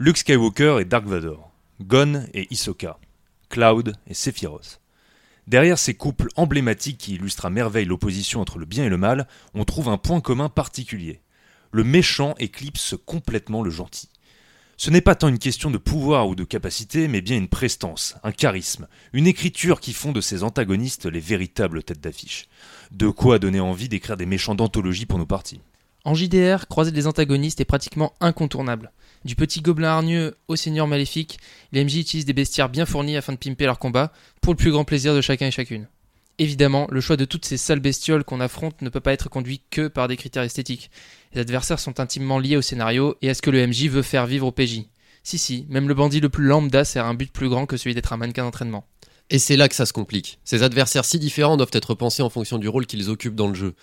Luke Skywalker et Dark Vador, Gon et Hisoka, Cloud et Sephiroth. Derrière ces couples emblématiques qui illustrent à merveille l'opposition entre le bien et le mal, on trouve un point commun particulier. Le méchant éclipse complètement le gentil. Ce n'est pas tant une question de pouvoir ou de capacité, mais bien une prestance, un charisme, une écriture qui font de ces antagonistes les véritables têtes d'affiche. De quoi donner envie d'écrire des méchants d'anthologie pour nos parties. En JDR, croiser des antagonistes est pratiquement incontournable. Du petit gobelin hargneux au seigneur maléfique, les MJ utilisent des bestiaires bien fournis afin de pimper leur combat, pour le plus grand plaisir de chacun et chacune. Évidemment, le choix de toutes ces sales bestioles qu'on affronte ne peut pas être conduit que par des critères esthétiques. Les adversaires sont intimement liés au scénario et à ce que le MJ veut faire vivre au PJ. Si si, même le bandit le plus lambda sert un but plus grand que celui d'être un mannequin d'entraînement. Et c'est là que ça se complique. Ces adversaires si différents doivent être pensés en fonction du rôle qu'ils occupent dans le jeu.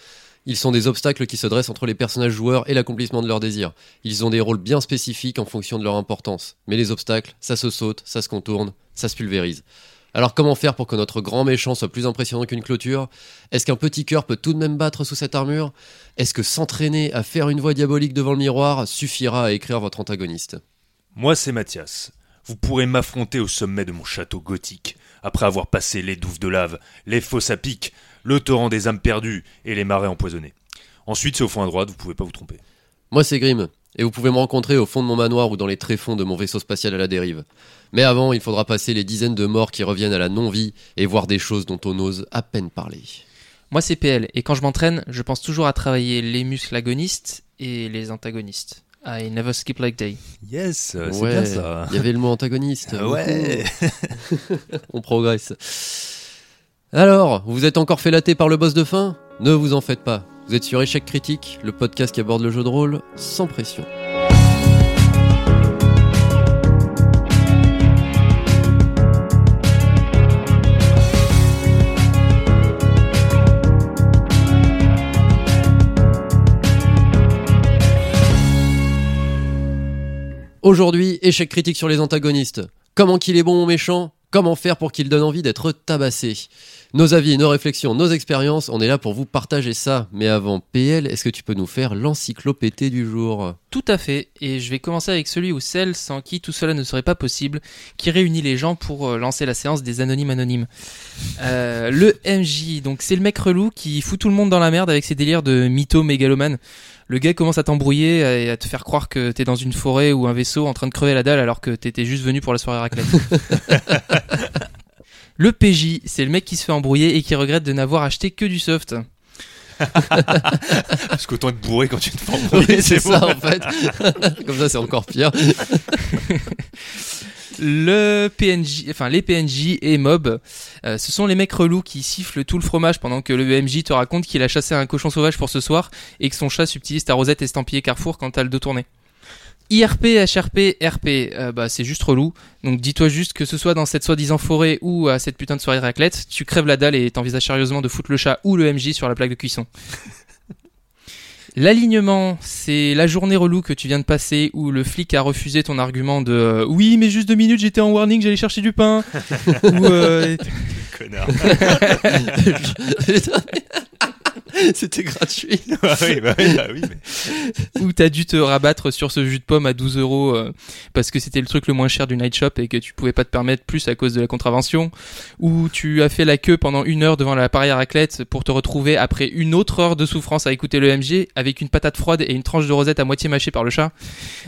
Ils sont des obstacles qui se dressent entre les personnages joueurs et l'accomplissement de leurs désirs. Ils ont des rôles bien spécifiques en fonction de leur importance. Mais les obstacles, ça se saute, ça se contourne, ça se pulvérise. Alors comment faire pour que notre grand méchant soit plus impressionnant qu'une clôture? Est-ce qu'un petit cœur peut tout de même battre sous cette armure? Est-ce que s'entraîner à faire une voix diabolique devant le miroir suffira à écrire votre antagoniste? Moi, c'est Mathias. Vous pourrez m'affronter au sommet de mon château gothique, après avoir passé les douves de lave, les fosses à pic, le torrent des âmes perdues et les marais empoisonnés. Ensuite, c'est au fond à droite, vous pouvez pas vous tromper. Moi c'est Grim, et vous pouvez me rencontrer au fond de mon manoir ou dans les tréfonds de mon vaisseau spatial à la dérive. Mais avant, il faudra passer les dizaines de morts qui reviennent à la non-vie et voir des choses dont on ose à peine parler. Moi c'est PL, et quand je m'entraîne, je pense toujours à travailler les muscles agonistes et les antagonistes. I never skip like day. Yes, c'est Ouais, bien ça. Il y avait le mot antagoniste. Ouais. on progresse. Alors, vous êtes encore fait latter par le boss de fin? Ne vous en faites pas. Vous êtes sur Échec Critique, le podcast qui aborde le jeu de rôle sans pression. Aujourd'hui, échec critique sur les antagonistes. Comment qu'il est bon ou méchant? Comment faire pour qu'il donne envie d'être tabassé? Nos avis, nos réflexions, nos expériences, on est là pour vous partager ça. Mais avant, PL, est-ce que tu peux nous faire l'encyclopédie du jour? Tout à fait, et je vais commencer avec celui ou celle sans qui tout cela ne serait pas possible, qui réunit les gens pour euh, lancer la séance des anonymes anonymes. Euh, le MJ, donc c'est le mec relou qui fout tout le monde dans la merde avec ses délires de mytho mégalomane. Le gars commence à t'embrouiller et à te faire croire que t'es dans une forêt ou un vaisseau en train de crever la dalle alors que t'étais juste venu pour la soirée raclette. le PJ, c'est le mec qui se fait embrouiller et qui regrette de n'avoir acheté que du soft. Parce qu'autant être bourré quand tu te fais embrouiller, Oui, c'est ça en fait. Comme ça, c'est encore pire. Le PNJ, enfin les PNJ et Mob, euh, ce sont les mecs relous qui sifflent tout le fromage pendant que le MJ te raconte qu'il a chassé un cochon sauvage pour ce soir et que son chat subtilise ta rosette estampillée Carrefour quand t'as le dos tourné. IRP, HRP, RP, euh, bah c'est juste relou. Donc dis-toi juste que ce soit dans cette soi-disant forêt ou à cette putain de soirée raclette, tu crèves la dalle et t'envisages sérieusement de foutre le chat ou le MJ sur la plaque de cuisson. L'alignement, c'est la journée relou que tu viens de passer où le flic a refusé ton argument de euh, oui mais juste deux minutes j'étais en warning j'allais chercher du pain ou euh, Connard. C'était gratuit. Ah oui, bah oui, bah oui, mais- où t'as dû te rabattre sur ce jus de pomme à 12 euros euh, parce que c'était le truc le moins cher du night shop et que tu pouvais pas te permettre plus à cause de la contravention, ou tu as fait la queue pendant une heure devant l'appareil à raclette pour te retrouver après une autre heure de souffrance à écouter le MG avec une patate froide et une tranche de rosette à moitié mâchée par le chat,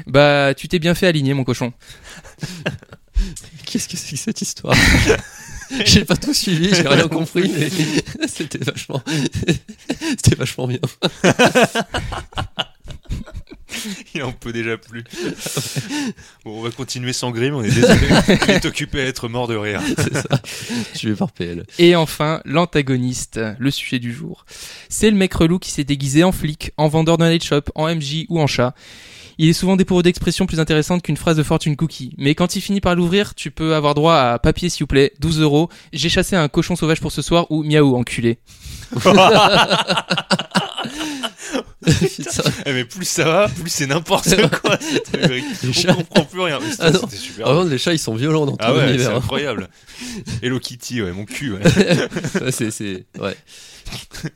bah tu t'es bien fait aligner mon cochon. Qu'est-ce que c'est que cette histoire? J'ai pas tout suivi, j'ai rien compris, mais c'était vachement, c'était vachement bien. Il en peut déjà plus. Bon, on va continuer sans grime, on est désolé. Il est occupé à être mort de rire. C'est ça. Je vais par PL. Et enfin, l'antagoniste, le sujet du jour. C'est le mec relou qui s'est déguisé en flic, en vendeur d'un night shop, en MJ ou en chat. Il est souvent dépourvu d'expressions plus intéressantes qu'une phrase de fortune cookie. Mais quand il finit par l'ouvrir, tu peux avoir droit à papier s'il vous plaît, 12 euros, j'ai chassé un cochon sauvage pour ce soir ou miaou enculé. Putain. Eh, mais plus ça va, plus c'est n'importe quoi. cette rubrique. Les On chats. comprend plus rien. Mais c'était Ah non. c'était super. Par contre, les chats, ils sont violents dans ton Ah ouais, c'est univers. hein. incroyable. Hello Kitty, ouais, mon cul. Ouais. Ouais, c'est, c'est... Ouais.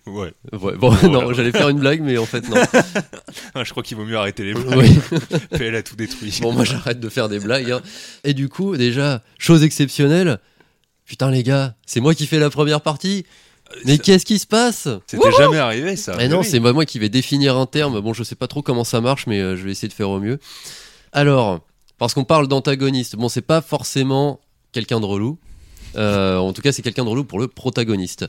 ouais. Ouais, Bon, non, j'allais faire une blague, mais en fait, non. Ah, je crois qu'il vaut mieux arrêter les blagues. Oui. PL a tout détruit. Bon, moi, j'arrête de faire des blagues. hein. Et du coup, déjà, chose exceptionnelle. Putain, les gars, c'est moi qui fais la première partie. Mais qu'est-ce qui se passe? C'était jamais arrivé ça. Eh non, Oui. c'est moi qui vais définir un terme. Bon, je sais pas trop comment ça marche, mais euh, je vais essayer de faire au mieux. Alors, parce qu'on parle d'antagoniste, bon, c'est pas forcément quelqu'un de relou. Euh, en tout cas, c'est quelqu'un de relou pour le protagoniste.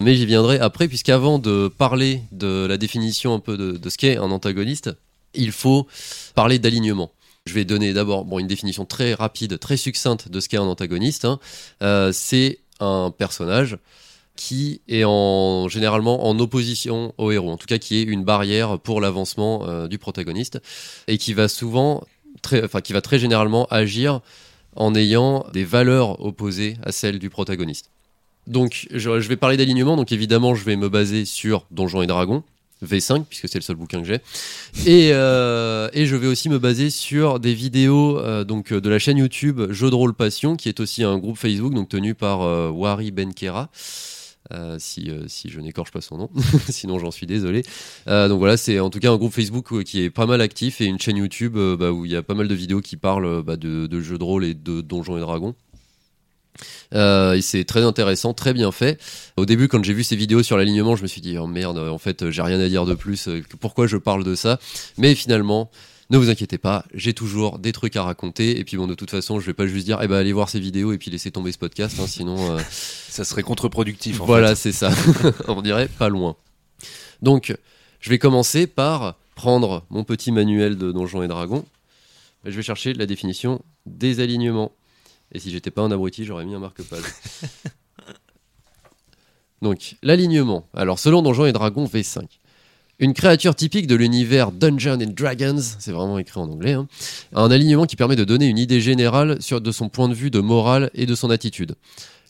Mais j'y viendrai après, puisqu'avant de parler de la définition un peu de, de ce qu'est un antagoniste, il faut parler d'alignement. Je vais donner d'abord bon, une définition très rapide, très succincte de ce qu'est un antagoniste. hein. Euh, c'est un personnage qui est en, généralement en opposition au héros, en tout cas qui est une barrière pour l'avancement euh, du protagoniste, et qui va souvent, très, enfin qui va très généralement agir en ayant des valeurs opposées à celles du protagoniste. Donc je, vais parler d'alignement, donc évidemment je vais me baser sur Donjons et Dragons, V5, puisque c'est le seul bouquin que j'ai. Et, euh, et je vais aussi me baser sur des vidéos euh, donc, de la chaîne YouTube Jeux de rôle Passion, qui est aussi un groupe Facebook donc, tenu par euh, Wari Benkera. Euh, si, euh, si je n'écorche pas son nom, sinon j'en suis désolé. Euh, donc voilà, c'est en tout cas un groupe Facebook qui est pas mal actif et une chaîne YouTube bah, où il y a pas mal de vidéos qui parlent bah, de, de jeux de rôle et de donjons et dragons. Et c'est très intéressant, très bien fait. Au début, quand j'ai vu ces vidéos sur l'alignement, je me suis dit oh merde, en fait, j'ai rien à dire de plus. Pourquoi je parle de ça Mais finalement, ne vous inquiétez pas, j'ai toujours des trucs à raconter. Et puis bon, de toute façon, je vais pas juste dire, eh ben allez voir ces vidéos et puis laisser tomber ce podcast, hein, sinon. euh, Ça serait contre-productif. Voilà, c'est ça. On dirait pas loin. Donc, je vais commencer par prendre mon petit manuel de Donjons et Dragons. Je vais chercher la définition des alignements. Et si j'étais pas un abruti, j'aurais mis un marque-page. Donc, l'alignement. Alors, selon Donjons et Dragons V5, une créature typique de l'univers Dungeons and Dragons, c'est vraiment écrit en anglais, hein, un alignement qui permet de donner une idée générale de son point de vue de morale et de son attitude.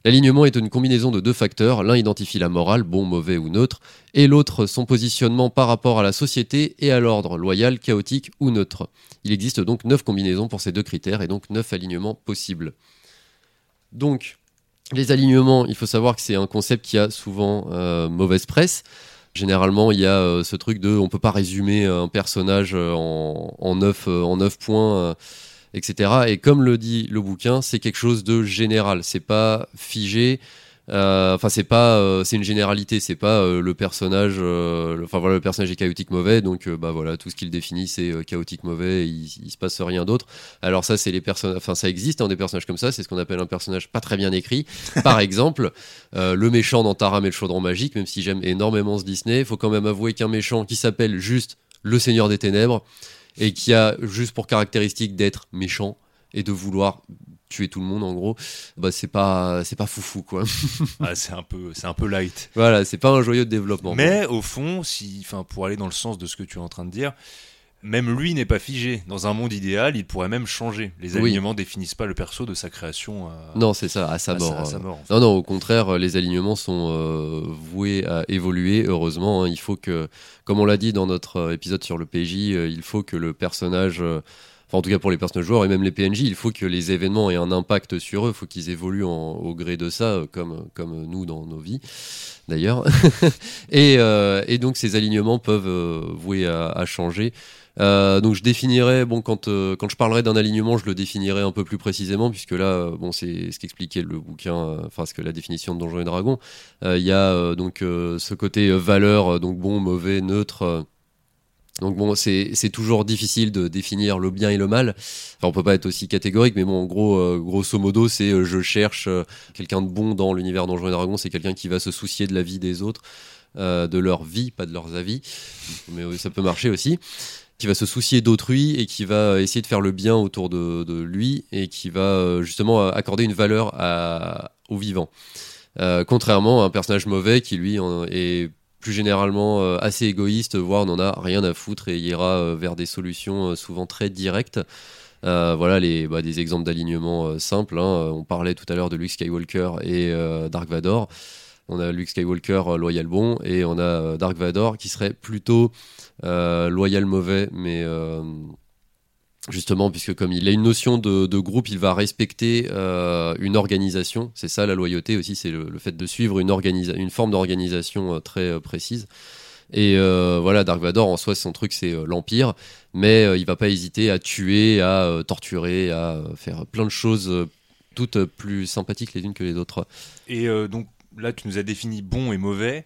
L'alignement est une combinaison de deux facteurs. L'un identifie la morale, bon, mauvais ou neutre, et l'autre son positionnement par rapport à la société et à l'ordre, loyal, chaotique ou neutre. Il existe donc neuf combinaisons pour ces deux critères et donc neuf alignements possibles. Donc, les alignements, il faut savoir que c'est un concept qui a souvent euh, mauvaise presse. Généralement, il y a euh, ce truc de on peut pas résumer un personnage euh, en, en, neuf, euh, en neuf points. euh, etc. Et comme le dit le bouquin, c'est quelque chose de général. C'est pas figé. Euh, Enfin, c'est pas, euh, c'est une généralité. C'est pas euh, le personnage. Enfin voilà, le personnage est chaotique mauvais, donc bah voilà, tout ce qu'il définit c'est chaotique mauvais. Il, il se passe rien d'autre. Alors ça, c'est les personnages. Enfin, ça existe hein, des personnages comme ça. C'est ce qu'on appelle un personnage pas très bien écrit. Par exemple, le méchant dans Taram et le chaudron magique. Même si j'aime énormément ce Disney, il faut quand même avouer qu'un méchant qui s'appelle juste le Seigneur des Ténèbres et qui a juste pour caractéristique d'être méchant et de vouloir tuer tout le monde en gros bah c'est pas c'est pas foufou quoi Ah, c'est un peu, c'est un peu light. voilà c'est pas un joyeux développement Mais au fond, si, enfin, pour aller dans le sens de ce que tu es en train de dire, même lui n'est pas figé. Dans un monde idéal, il pourrait même changer. Les Oui. alignements définissent pas le perso de sa création à, non c'est ça à sa à mort sa, à sa euh. mort, en fait. non non au contraire euh, les alignements sont euh, voués à évoluer heureusement hein. il faut que comme on l'a dit dans notre épisode sur le PJ il faut que le personnage euh, en tout cas pour les personnages joueurs et même les PNJ, il faut que les événements aient un impact sur eux, il faut qu'ils évoluent en- au gré de ça, euh, comme, nous dans nos vies, d'ailleurs. et, euh, et donc ces alignements peuvent euh, vouer à, changer. Donc je définirai, bon, quand, je parlerai d'un alignement, je le définirai un peu plus précisément, puisque là, bon, c'est ce qu'expliquait le bouquin, enfin, ce que la définition de Donjons et Dragons. Il y a donc ce côté valeur, donc bon, mauvais, neutre. Donc bon, c'est toujours difficile de définir le bien et le mal. Enfin, on peut pas être aussi catégorique, mais bon, en gros, euh, grosso modo, c'est euh, je cherche euh, quelqu'un de bon dans l'univers Donjons et Dragons, c'est quelqu'un qui va se soucier de la vie des autres, de leur vie, pas de leurs avis, mais ça peut marcher aussi. Qui va se soucier d'autrui et qui va essayer de faire le bien autour de, de lui et qui va justement accorder une valeur à, aux vivants. Contrairement à un personnage mauvais qui lui est plus généralement euh, assez égoïste, voire n'en a rien à foutre et ira euh, vers des solutions euh, souvent très directes. Voilà les, bah, des exemples d'alignement simples. hein. On parlait tout à l'heure de Luke Skywalker et Dark Vador. On a Luke Skywalker loyal bon et on a Dark Vador qui serait plutôt loyal mauvais, mais justement puisque comme il a une notion de, groupe, il va respecter euh, une organisation. C'est ça la loyauté aussi, c'est le, fait de suivre une, forme d'organisation euh, très euh, précise. Et voilà, Dark Vador en soi, son truc c'est l'Empire, mais il va pas hésiter à tuer, à torturer, à faire plein de choses toutes plus sympathiques les unes que les autres. Et donc là, tu nous as défini bon et mauvais.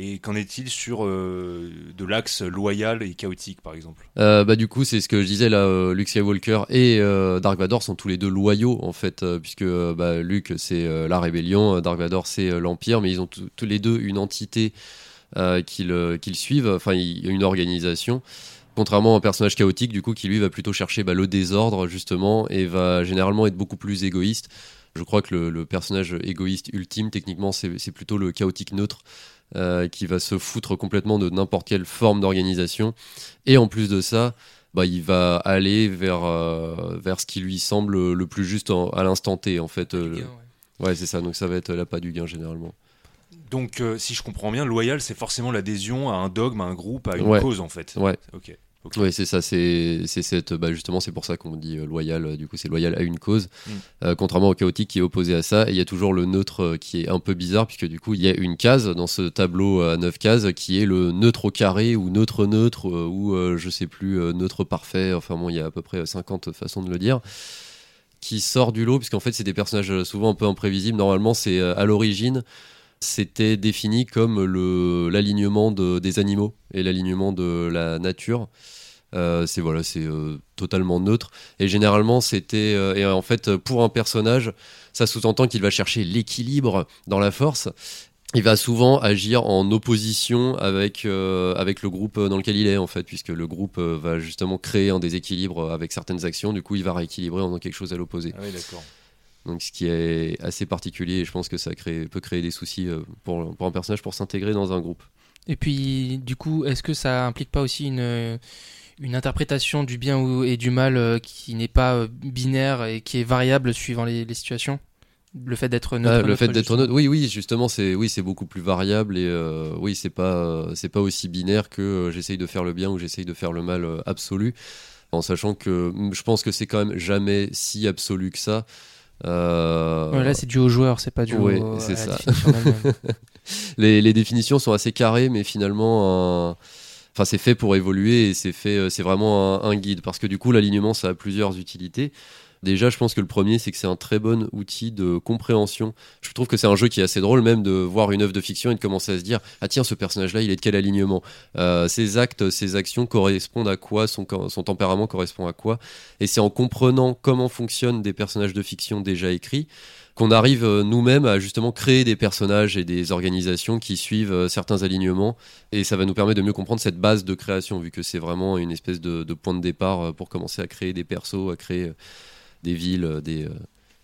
Et qu'en est-il sur euh, de l'axe loyal et chaotique, par exemple? Euh, bah du coup c'est ce que je disais là, euh, Luke Skywalker et Dark Vador sont tous les deux loyaux en fait, puisque bah, Luke c'est la rébellion, Dark Vador c'est l'Empire, mais ils ont tous les deux une entité qu'ils qu'ils suivent, enfin une organisation. Contrairement à un personnage chaotique, du coup, qui lui va plutôt chercher bah, le désordre, justement, et va généralement être beaucoup plus égoïste. Je crois que le, le personnage égoïste ultime, techniquement, c'est plutôt le chaotique neutre, euh, qui va se foutre complètement de n'importe quelle forme d'organisation. Et en plus de ça, bah, il va aller vers, euh, vers ce qui lui semble le plus juste en- à l'instant T, en fait. euh, ouais, c'est ça, donc ça va être l'appât du gain, généralement. Donc, euh, si je comprends bien, loyal, c'est forcément l'adhésion à un dogme, à un groupe, à une Ouais. cause, en fait. Ouais. Ok. Oui, c'est ça, c'est cette bah justement c'est pour ça qu'on dit euh, loyal. euh, Du coup, c'est loyal à une cause, Mm. Euh, contrairement au chaotique qui est opposé à ça. Et il y a toujours le neutre qui est un peu bizarre puisque du coup il y a une case dans ce tableau à 9 cases qui est le neutre au carré ou neutre neutre ou euh, je sais plus neutre parfait. Enfin bon, il y a à peu près 50 façons de le dire qui sort du lot puisqu'en fait c'est des personnages souvent un peu imprévisibles. Normalement, c'est à l'origine c'était défini comme l'alignement de, des animaux et l'alignement de la nature. Euh, c'est voilà, c'est euh, totalement neutre. Et généralement, c'était euh, et en fait pour un personnage, ça sous-entend qu'il va chercher l'équilibre dans la force. Il va souvent agir en opposition avec avec le groupe dans lequel il est en fait, puisque le groupe va justement créer un déséquilibre avec certaines actions. Du coup, il va rééquilibrer en quelque chose à l'opposé. Ah oui, d'accord. Donc, ce qui est assez particulier, et je pense que ça crée, peut créer des soucis euh, pour, pour un personnage pour s'intégrer dans un groupe. Et puis, du coup, est-ce que ça implique pas aussi une, une interprétation du bien et du mal euh, qui n'est pas euh, binaire et qui est variable suivant les, les situations? Le fait d'être neutre. Ah, le neutre, fait d'être neutre, oui, oui, justement, c'est oui, c'est beaucoup plus variable et euh, oui, c'est pas c'est pas aussi binaire que euh, j'essaye de faire le bien ou j'essaye de faire le mal euh, absolu, en sachant que je pense que c'est quand même jamais si absolu que ça. Euh, là, c'est dû au joueur, c'est pas dû Ouais, au, c'est ça. les, les définitions sont assez carrées, mais finalement, un- enfin, c'est fait pour évoluer et c'est fait, euh, c'est vraiment un, un guide parce que du coup, l'alignement, ça a plusieurs utilités. Déjà, je pense que le premier, c'est que c'est un très bon outil de compréhension. Je trouve que c'est un jeu qui est assez drôle, même de voir une œuvre de fiction et de commencer à se dire Ah, tiens, ce personnage-là, il est de quel alignement Euh, Ses actes, ses actions correspondent à quoi? Son, tempérament correspond à quoi? Et c'est en comprenant comment fonctionnent des personnages de fiction déjà écrits qu'on arrive euh, nous-mêmes à justement créer des personnages et des organisations qui suivent euh, certains alignements. Et ça va nous permettre de mieux comprendre cette base de création vu que c'est vraiment une espèce de, point de départ pour commencer à créer des persos, à créer des villes, euh, des... euh,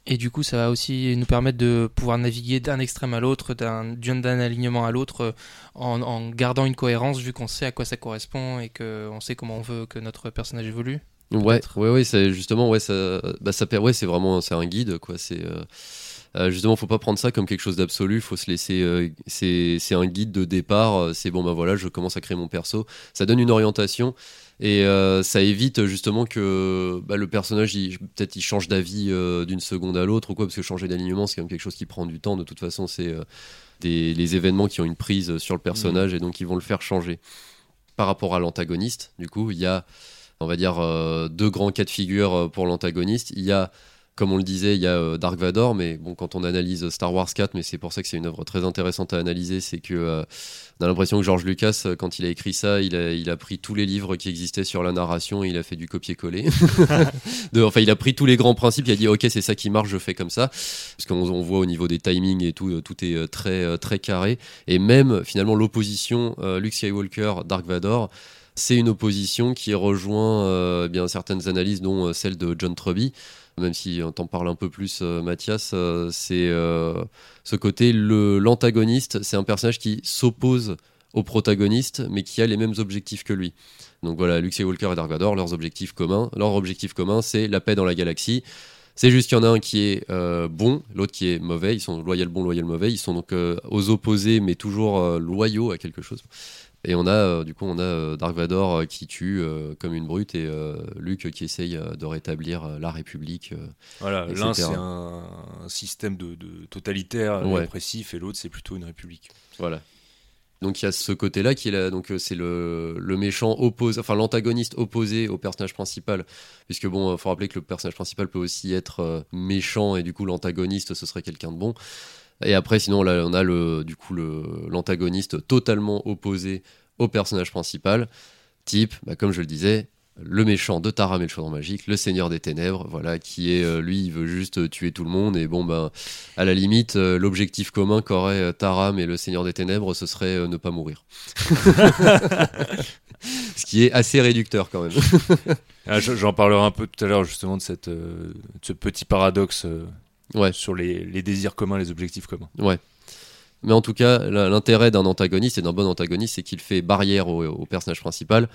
Et du coup, ça va aussi nous permettre de pouvoir naviguer d'un extrême à l'autre, d'un alignement à l'autre, euh, en, en gardant une cohérence, vu qu'on sait à quoi ça correspond et qu'on sait comment on veut que notre personnage évolue. Ouais, ouais, ouais, c'est justement, ouais, ça, bah, ça, ouais, c'est vraiment, c'est un guide, quoi. C'est euh, euh, justement, faut pas prendre ça comme quelque chose d'absolu. Faut se laisser, euh, c'est, un guide de départ. euh, C'est bon, bah voilà, je commence à créer mon perso. Ça donne une orientation et euh, ça évite justement que bah, le personnage, peut-être, il change d'avis euh, d'une seconde à l'autre ou quoi, parce que changer d'alignement, c'est quand même quelque chose qui prend du temps. De toute façon, c'est euh, des les événements qui ont une prise sur le personnage et donc ils vont le faire changer. Par rapport à l'antagoniste, du coup, il y a on va dire, deux grands cas de figure pour l'antagoniste. Il y a, comme on le disait, il y a euh, Dark Vador, mais bon, quand on analyse Star Wars 4, mais c'est pour ça que c'est une œuvre très intéressante à analyser, c'est que euh, on a l'impression que George Lucas, euh, quand il a écrit ça, il a, il a pris tous les livres qui existaient sur la narration et il a fait du copier-coller. De- enfin, il a pris tous les grands principes, il a dit, ok, c'est ça qui marche, je fais comme ça. Parce qu'on on voit au niveau des timings et tout, euh, tout est euh, très, euh, très carré. Et même, finalement, l'opposition euh, Luke Skywalker, Dark Vador, c'est une opposition qui rejoint euh, bien certaines analyses, dont euh, celle de John Truby. Même si on t'en parle un peu plus, euh, Mathias, euh, c'est euh, ce côté l'antagoniste, c'est un personnage qui s'oppose au protagoniste, mais qui a les mêmes objectifs que lui. Donc voilà, Luke Skywalker et Dark Vador, leurs objectifs communs. Leur objectif commun, c'est la paix dans la galaxie. C'est juste qu'il y en a un qui est bon, l'autre qui est mauvais. Ils sont loyal bon, loyal mauvais. Ils sont donc aux opposés, mais toujours loyaux à quelque chose. Et on a, euh, du coup, on a euh, Dark Vador euh, qui tue comme une brute et Luke qui essaye de rétablir la République. Voilà, l'un c'est un, un système de, de totalitaire Ouais. répressif et l'autre c'est plutôt une république. Voilà. Donc il y a ce côté-là qui est là, donc c'est le, le méchant opposé, enfin l'antagoniste opposé au personnage principal, puisque bon, faut rappeler que le personnage principal peut aussi être méchant et du coup l'antagoniste ce serait quelqu'un de bon. Et après sinon là on a le du coup l'antagoniste totalement opposé au personnage principal, type, bah, comme je le disais. Le méchant de Taram et le chaudron magique, le seigneur des ténèbres, voilà, qui est euh, lui, il veut juste euh, tuer tout le monde et bon ben à la limite, euh, l'objectif commun qu'auraient euh, Taram et le Seigneur des Ténèbres, ce serait ne pas mourir. Ce qui est assez réducteur quand même. Ah, je- J'en parlerai un peu tout à l'heure justement de, cette, euh, de ce petit paradoxe euh, Ouais. sur les, les désirs communs, les objectifs communs. Mais en tout cas, l'intérêt d'un antagoniste et d'un bon antagoniste, c'est qu'il fait barrière au, au personnage principal.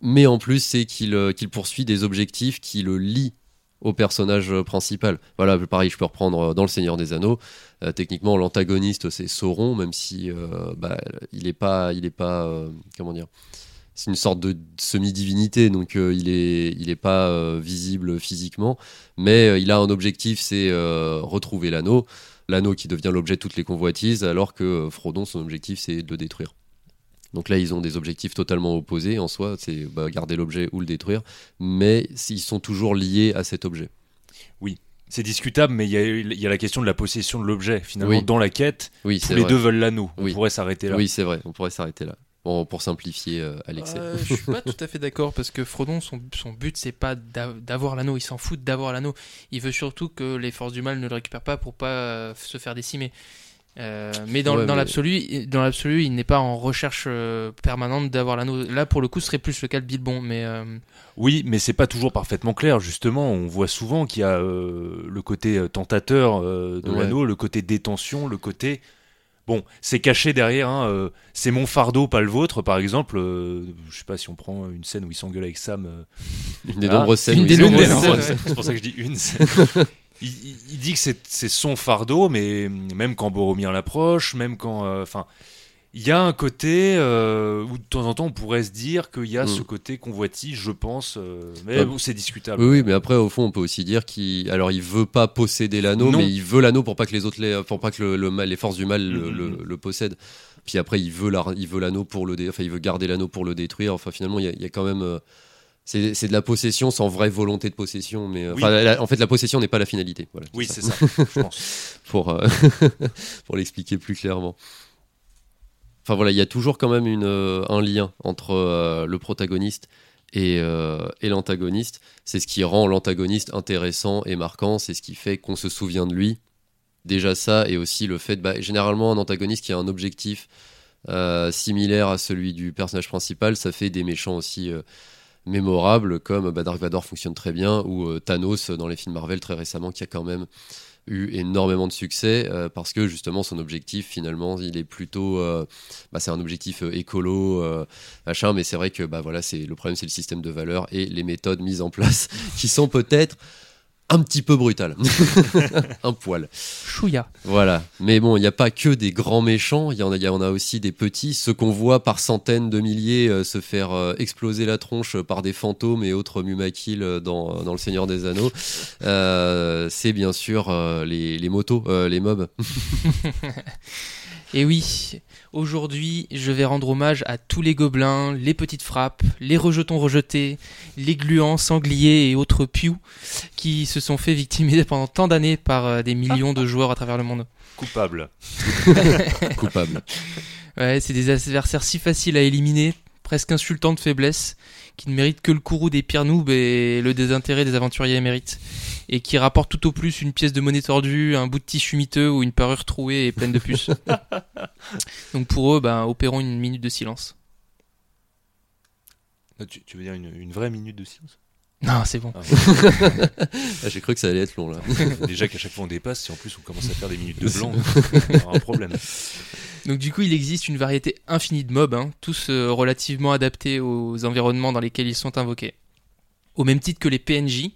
Mais en plus, c'est qu'il euh, qu'il poursuit des objectifs qui le lient au personnage principal. Voilà, pareil, je peux reprendre euh, dans Le Seigneur des Anneaux. Euh, techniquement, l'antagoniste, c'est Sauron, même si euh, bah, il n'est pas, il est pas, euh, comment dire, c'est une sorte de semi-divinité, donc euh, il est, il est pas euh, visible physiquement, mais euh, il a un objectif, c'est retrouver l'anneau, l'anneau qui devient l'objet de toutes les convoitises, alors que Frodon, son objectif, c'est de le détruire. Donc là, ils ont des objectifs totalement opposés en soi, c'est bah, garder l'objet ou le détruire, mais ils sont toujours liés à cet objet. C'est discutable, mais il y a, il y a la question de la possession de l'objet. Finalement, Oui. dans la quête, Oui, tous les vrai. deux veulent l'anneau. On Oui. pourrait s'arrêter là. Oui, c'est vrai, on pourrait s'arrêter là. Bon, pour simplifier euh, à l'excès. Euh, je suis pas tout à fait d'accord parce que Frodon, son, son but, c'est pas d'a- d'avoir l'anneau. Il s'en fout d'avoir l'anneau. Il veut surtout que les forces du mal ne le récupèrent pas pour pas euh, se faire décimer. Euh, mais dans, Ouais, dans mais- l'absolu, dans l'absolu, il n'est pas en recherche euh, permanente d'avoir l'anneau. Là, pour le coup, ce serait plus le cas de Bilbon. Mais euh, Oui, mais c'est pas toujours parfaitement clair. Justement, on voit souvent qu'il y a euh, le côté tentateur euh, de Ouais. l'anneau, le côté détention, le côté. Bon, c'est caché derrière. hein, euh, c'est mon fardeau, pas le vôtre. Par exemple, euh, je sais pas si on prend une scène où il s'engueule avec Sam. euh, Une des Ah, nombreuses scènes une des nombreuses scènes, C'est pour ça que je dis une. scène. il, il- dit que c'est c'est son fardeau, mais même quand Boromir l'approche, même quand. euh, Enfin. Il y a un côté euh, où de temps en temps on pourrait se dire qu'il y a Mm. ce côté convoitise, je pense, euh, mais Ah. bon, c'est discutable. Oui, oui, mais après, au fond, on peut aussi dire qu'il, alors, il veut pas posséder l'anneau, mais il veut l'anneau pour pas que les autres, pour pas que le, le mal, les forces du mal le, Mhm. le- le possèdent. Puis après, il veut la- il veut l'anneau pour le, dé- enfin, il veut garder l'anneau pour le détruire. Enfin, finalement, il y a, il y a quand même, euh, c'est, de la possession sans vraie volonté de possession, mais Oui. enfin, la- en fait, la possession n'est pas la finalité. Voilà, Oui, c'est c'est ça. ça, je pense. pour, euh, pour l'expliquer plus clairement. Enfin voilà, il y a toujours quand même euh, un lien entre euh, le protagoniste et, euh, et l'antagoniste. C'est ce qui rend l'antagoniste intéressant et marquant, c'est ce qui fait qu'on se souvient de lui. Déjà ça, et aussi le fait, bah, généralement un antagoniste qui a un objectif similaire à celui du personnage principal, ça fait des méchants aussi mémorables, comme bah, Dark Vador fonctionne très bien, ou Thanos dans les films Marvel très récemment, qui a quand même eu énormément de succès euh, parce que justement son objectif finalement il est plutôt euh, bah, c'est un objectif euh, écolo machin mais c'est vrai que bah voilà c'est le problème c'est le système de valeurs et les méthodes mises en place qui sont peut-être un petit peu brutales un poil. Chouïa. voilà. Mais bon il n'y a pas que des grands méchants il y en a il y en a aussi des petits. Ceux qu'on voit par centaines de milliers euh, se faire euh, exploser la tronche par des fantômes et autres mumakil euh, dans, dans le Seigneur des Anneaux euh, c'est bien sûr les, les motos les mobs Et oui, aujourd'hui, je vais rendre hommage à tous les gobelins, les petites frappes, les rejetons rejetés, les gluants, sangliers et autres pious qui se sont fait victimiser pendant tant d'années par euh, des millions de joueurs à travers le monde. Coupable. coupables Ouais, c'est des adversaires si faciles à éliminer, presque insultants de faiblesse, qui ne méritent que le courroux des pires noobs et le désintérêt des aventuriers émérites, et qui rapportent tout au plus une pièce de monnaie tordue, un bout de tissu miteux ou une parure trouée et pleine de puces. Donc pour eux, ben, opérons une minute de silence. Tu, tu veux dire une, une vraie minute de silence? Non, c'est bon. Ah, Ah, j'ai cru que ça allait être long là Déjà qu'à chaque fois on dépasse, si en plus on commence à faire des minutes de blanc, on aura un problème. Donc du coup, il existe une variété infinie de mobs, hein, tous euh, relativement adaptés aux environnements dans lesquels ils sont invoqués. Au même titre que les PNJ,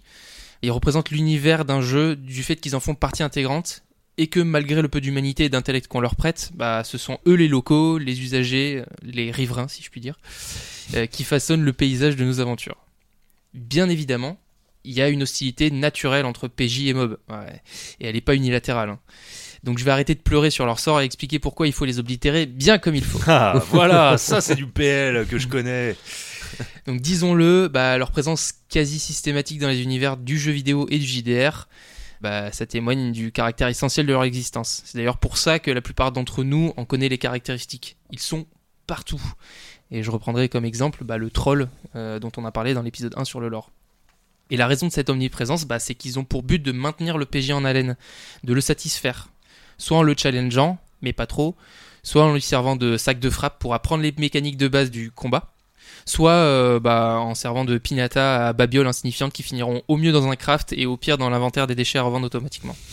Ils représentent l'univers d'un jeu du fait qu'ils en font partie intégrante et que malgré le peu d'humanité et d'intellect qu'on leur prête, bah, ce sont eux les locaux, les usagers, les riverains si je puis dire, euh, qui façonnent le paysage de nos aventures. Bien évidemment, il y a une hostilité naturelle entre PJ et Mob, ouais. et elle n'est pas unilatérale. hein. Donc je vais arrêter de pleurer sur leur sort et expliquer pourquoi il faut les oblitérer bien comme il faut. Ah, voilà, ça c'est du PL que je connais. Donc disons-le, bah, leur présence quasi systématique dans les univers du jeu vidéo et du JDR, bah, ça témoigne du caractère essentiel de leur existence. C'est d'ailleurs pour ça que la plupart d'entre nous en connaît les caractéristiques. Ils sont partout. Et je reprendrai comme exemple bah, le troll euh, dont on a parlé dans l'épisode 1 sur le lore. Et la raison de cette omniprésence, c'est qu'ils ont pour but de maintenir le PJ en haleine, de le satisfaire. Soit en le challengeant, mais pas trop, soit en lui servant de sac de frappe pour apprendre les mécaniques de base du combat, soit euh, bah, en servant de pinata à babioles insignifiantes qui finiront au mieux dans un craft et au pire dans l'inventaire des déchets à revendre automatiquement.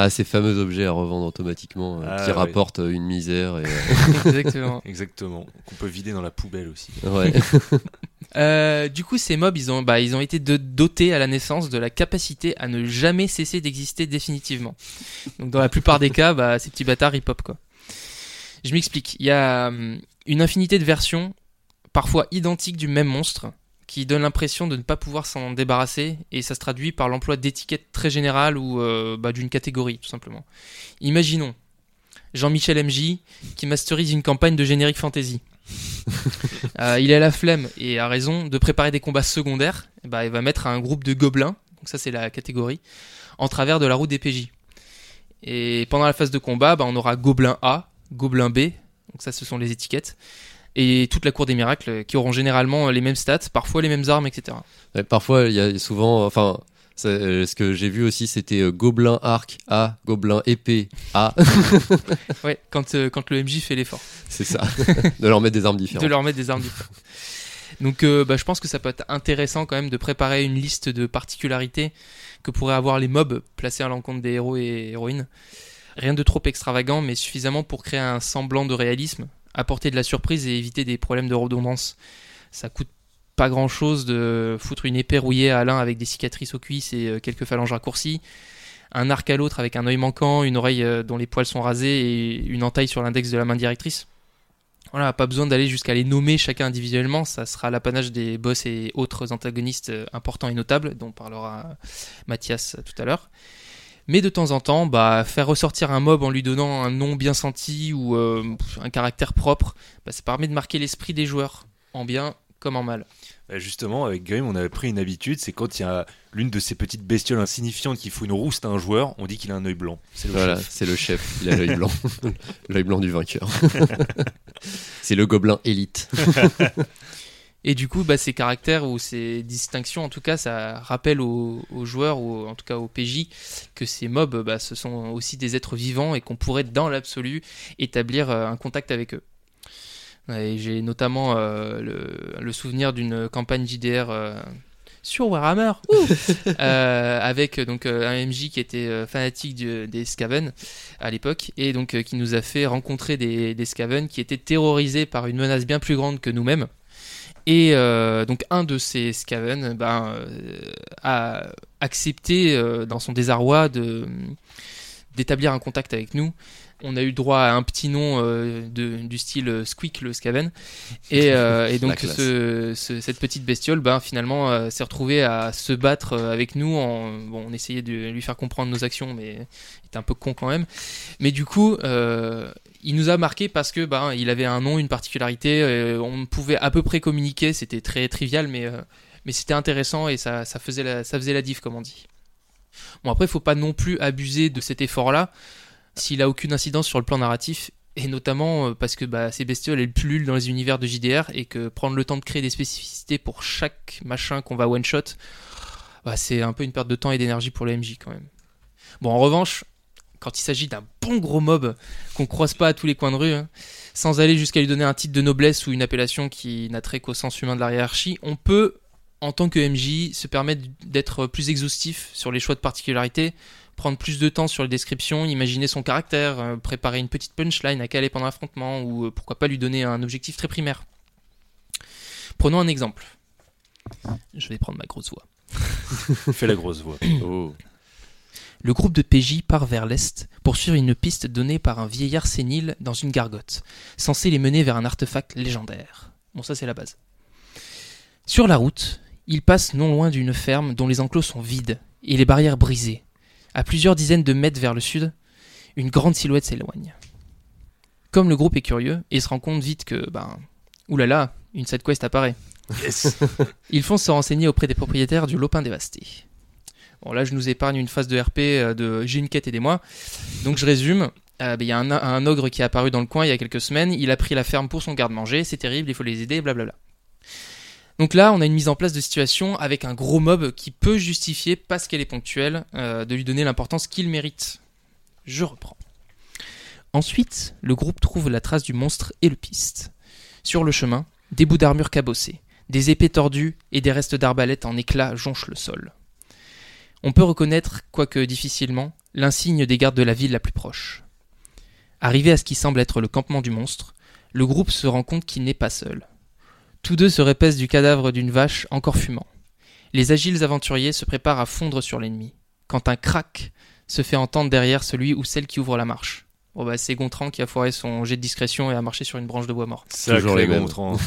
Ah, ces fameux objets à revendre automatiquement euh, Ah, qui ouais. rapportent euh, une misère. Et, euh, Exactement. Exactement. Qu'on peut vider dans la poubelle aussi. ouais. Euh, du coup, ces mobs, ils ont, bah, ils ont été de- dotés à la naissance de la capacité à ne jamais cesser d'exister définitivement. Donc, dans la plupart des cas, bah, ces petits bâtards, ils pop quoi. Je m'explique. Il y a hum, une infinité de versions, parfois identiques du même monstre, qui donnent l'impression de ne pas pouvoir s'en débarrasser, et ça se traduit par l'emploi d'étiquettes très générales ou euh, bah, d'une catégorie, tout simplement. Imaginons Jean-Michel MJ qui masterise une campagne de générique fantasy. Euh, il a la flemme et a raison de préparer des combats secondaires. Eh ben, il va mettre un groupe de gobelins, donc ça c'est la catégorie, en travers de la route des PJ. Et pendant la phase de combat, bah, on aura gobelin A, gobelin B, donc ça ce sont les étiquettes, et toute la cour des miracles euh, qui auront généralement les mêmes stats, parfois les mêmes armes, etc. Ouais, parfois, il y a souvent. Enfin, euh, ce que j'ai vu aussi, c'était euh, Gobelin arc A, Gobelin épée A. Ouais, quand, euh, quand le MJ fait l'effort. C'est ça. de leur mettre des armes différentes. de leur mettre des armes différentes. Donc euh, bah, je pense que ça peut être intéressant quand même de préparer une liste de particularités que pourraient avoir les mobs placés à l'encontre des héros et héroïnes. Rien de trop extravagant, mais suffisamment pour créer un semblant de réalisme, apporter de la surprise et éviter des problèmes de redondance. Ça coûte pas grand chose de foutre une épée rouillée à l'un avec des cicatrices aux cuisses et euh, quelques phalanges raccourcies, un arc à l'autre avec un œil manquant, une oreille euh, dont les poils sont rasés et une entaille sur l'index de la main directrice. Voilà, pas besoin d'aller jusqu'à les nommer chacun individuellement, ça sera l'apanage des boss et autres antagonistes euh, importants et notables, dont parlera Mathias tout à l'heure. Mais de temps en temps, bah, faire ressortir un mob en lui donnant un nom bien senti ou euh, un caractère propre, bah, ça permet de marquer l'esprit des joueurs, en bien comme en mal. Bah, Justement, avec Grim, on avait pris une habitude, c'est quand il y a l'une de ces petites bestioles insignifiantes qui fout une rouste à un joueur, on dit qu'il a un œil blanc. C'est le Voilà, chef. c'est le chef. Il a l'œil blanc. l'œil blanc du vainqueur. c'est le gobelin élite. Et du coup, bah, ces caractères ou ces distinctions, en tout cas, ça rappelle aux, aux joueurs ou en tout cas aux PJ que ces mobs, bah, ce sont aussi des êtres vivants et qu'on pourrait, dans l'absolu, établir euh, un contact avec eux. Et J'ai notamment euh, le, le souvenir d'une campagne JDR euh, sur Warhammer, euh, avec donc un MJ qui était fanatique du- des Skaven à l'époque et donc qui nous a fait rencontrer des, des Skaven qui étaient terrorisés par une menace bien plus grande que nous-mêmes. Et euh, donc un de ces Skaven ben, euh, a accepté euh, dans son désarroi de d'établir un contact avec nous. On a eu droit à un petit nom de, du style Squeak le Skaven. Et, donc classe. ce- ce- cette petite bestiole ben, finalement s'est retrouvée à se battre avec nous. En, bon, on essayait de lui faire comprendre nos actions, mais il était un peu con quand même. Mais du coup, il nous a marqué parce que ben, il avait un nom, une particularité. euh, on pouvait à peu près communiquer. C'était très trivial, mais, euh, mais c'était intéressant et ça, ça, faisait la, ça faisait la diff, comme on dit. Bon, après, il faut pas non plus abuser de cet effort-là s'il a aucune incidence sur le plan narratif. Et notamment euh, parce que bah, ces bestioles, elles pullulent dans les univers de JDR et que prendre le temps de créer des spécificités pour chaque machin qu'on va one-shot, bah, c'est un peu une perte de temps et d'énergie pour le MJ quand même. Bon, en revanche, quand il s'agit d'un bon gros mob qu'on croise pas à tous les coins de rue, hein, sans aller jusqu'à lui donner un titre de noblesse ou une appellation qui n'a trait qu'au sens humain de la hiérarchie, on peut, en tant que MJ, se permettre d'être plus exhaustif sur les choix de particularités, prendre plus de temps sur les descriptions, imaginer son caractère, euh, préparer une petite punchline à caler pendant l'affrontement, ou euh, pourquoi pas lui donner un objectif très primaire. Prenons un exemple. Je vais prendre ma grosse voix. Fais la grosse voix. Oh. Le groupe de PJ part vers l'est pour suivre une piste donnée par un vieillard sénile dans une gargote, censé les mener vers un artefact légendaire. Bon, ça c'est la base. Sur la route, ils passent non loin d'une ferme dont les enclos sont vides et les barrières brisées. À plusieurs dizaines de mètres vers le sud, une grande silhouette s'éloigne. Comme le groupe est curieux et se rend compte vite que, ben, oulala, une side quest apparaît. Yes. Ils font se renseigner auprès des propriétaires du lopin dévasté. Bon, là, je nous épargne une phase de RP euh, de j'ai une quête, aidez-moi. Donc, je résume. Euh, ben, Il y a un, ogre qui est apparu dans le coin il y a quelques semaines. Il a pris la ferme pour son garde-manger. C'est terrible, il faut les aider, blablabla. Donc là, on a une mise en place de situation avec un gros mob qui peut justifier, parce qu'elle est ponctuelle, euh, de lui donner l'importance qu'il mérite. Je reprends. Ensuite, le groupe trouve la trace du monstre et le piste. Sur le chemin, des bouts d'armure cabossés, des épées tordues et des restes d'arbalètes en éclats jonchent le sol. On peut reconnaître, quoique difficilement, l'insigne des gardes de la ville la plus proche. Arrivé à ce qui semble être le campement du monstre, le groupe se rend compte qu'il n'est pas seul. Tous deux se répaissent du cadavre d'une vache encore fumant. Les agiles aventuriers se préparent à fondre sur l'ennemi, quand un crack se fait entendre derrière celui ou celle qui ouvre la marche. Bon bah c'est Gontran qui a foiré son jet de discrétion et a marché sur une branche de bois mort. Toujours les. Gontran.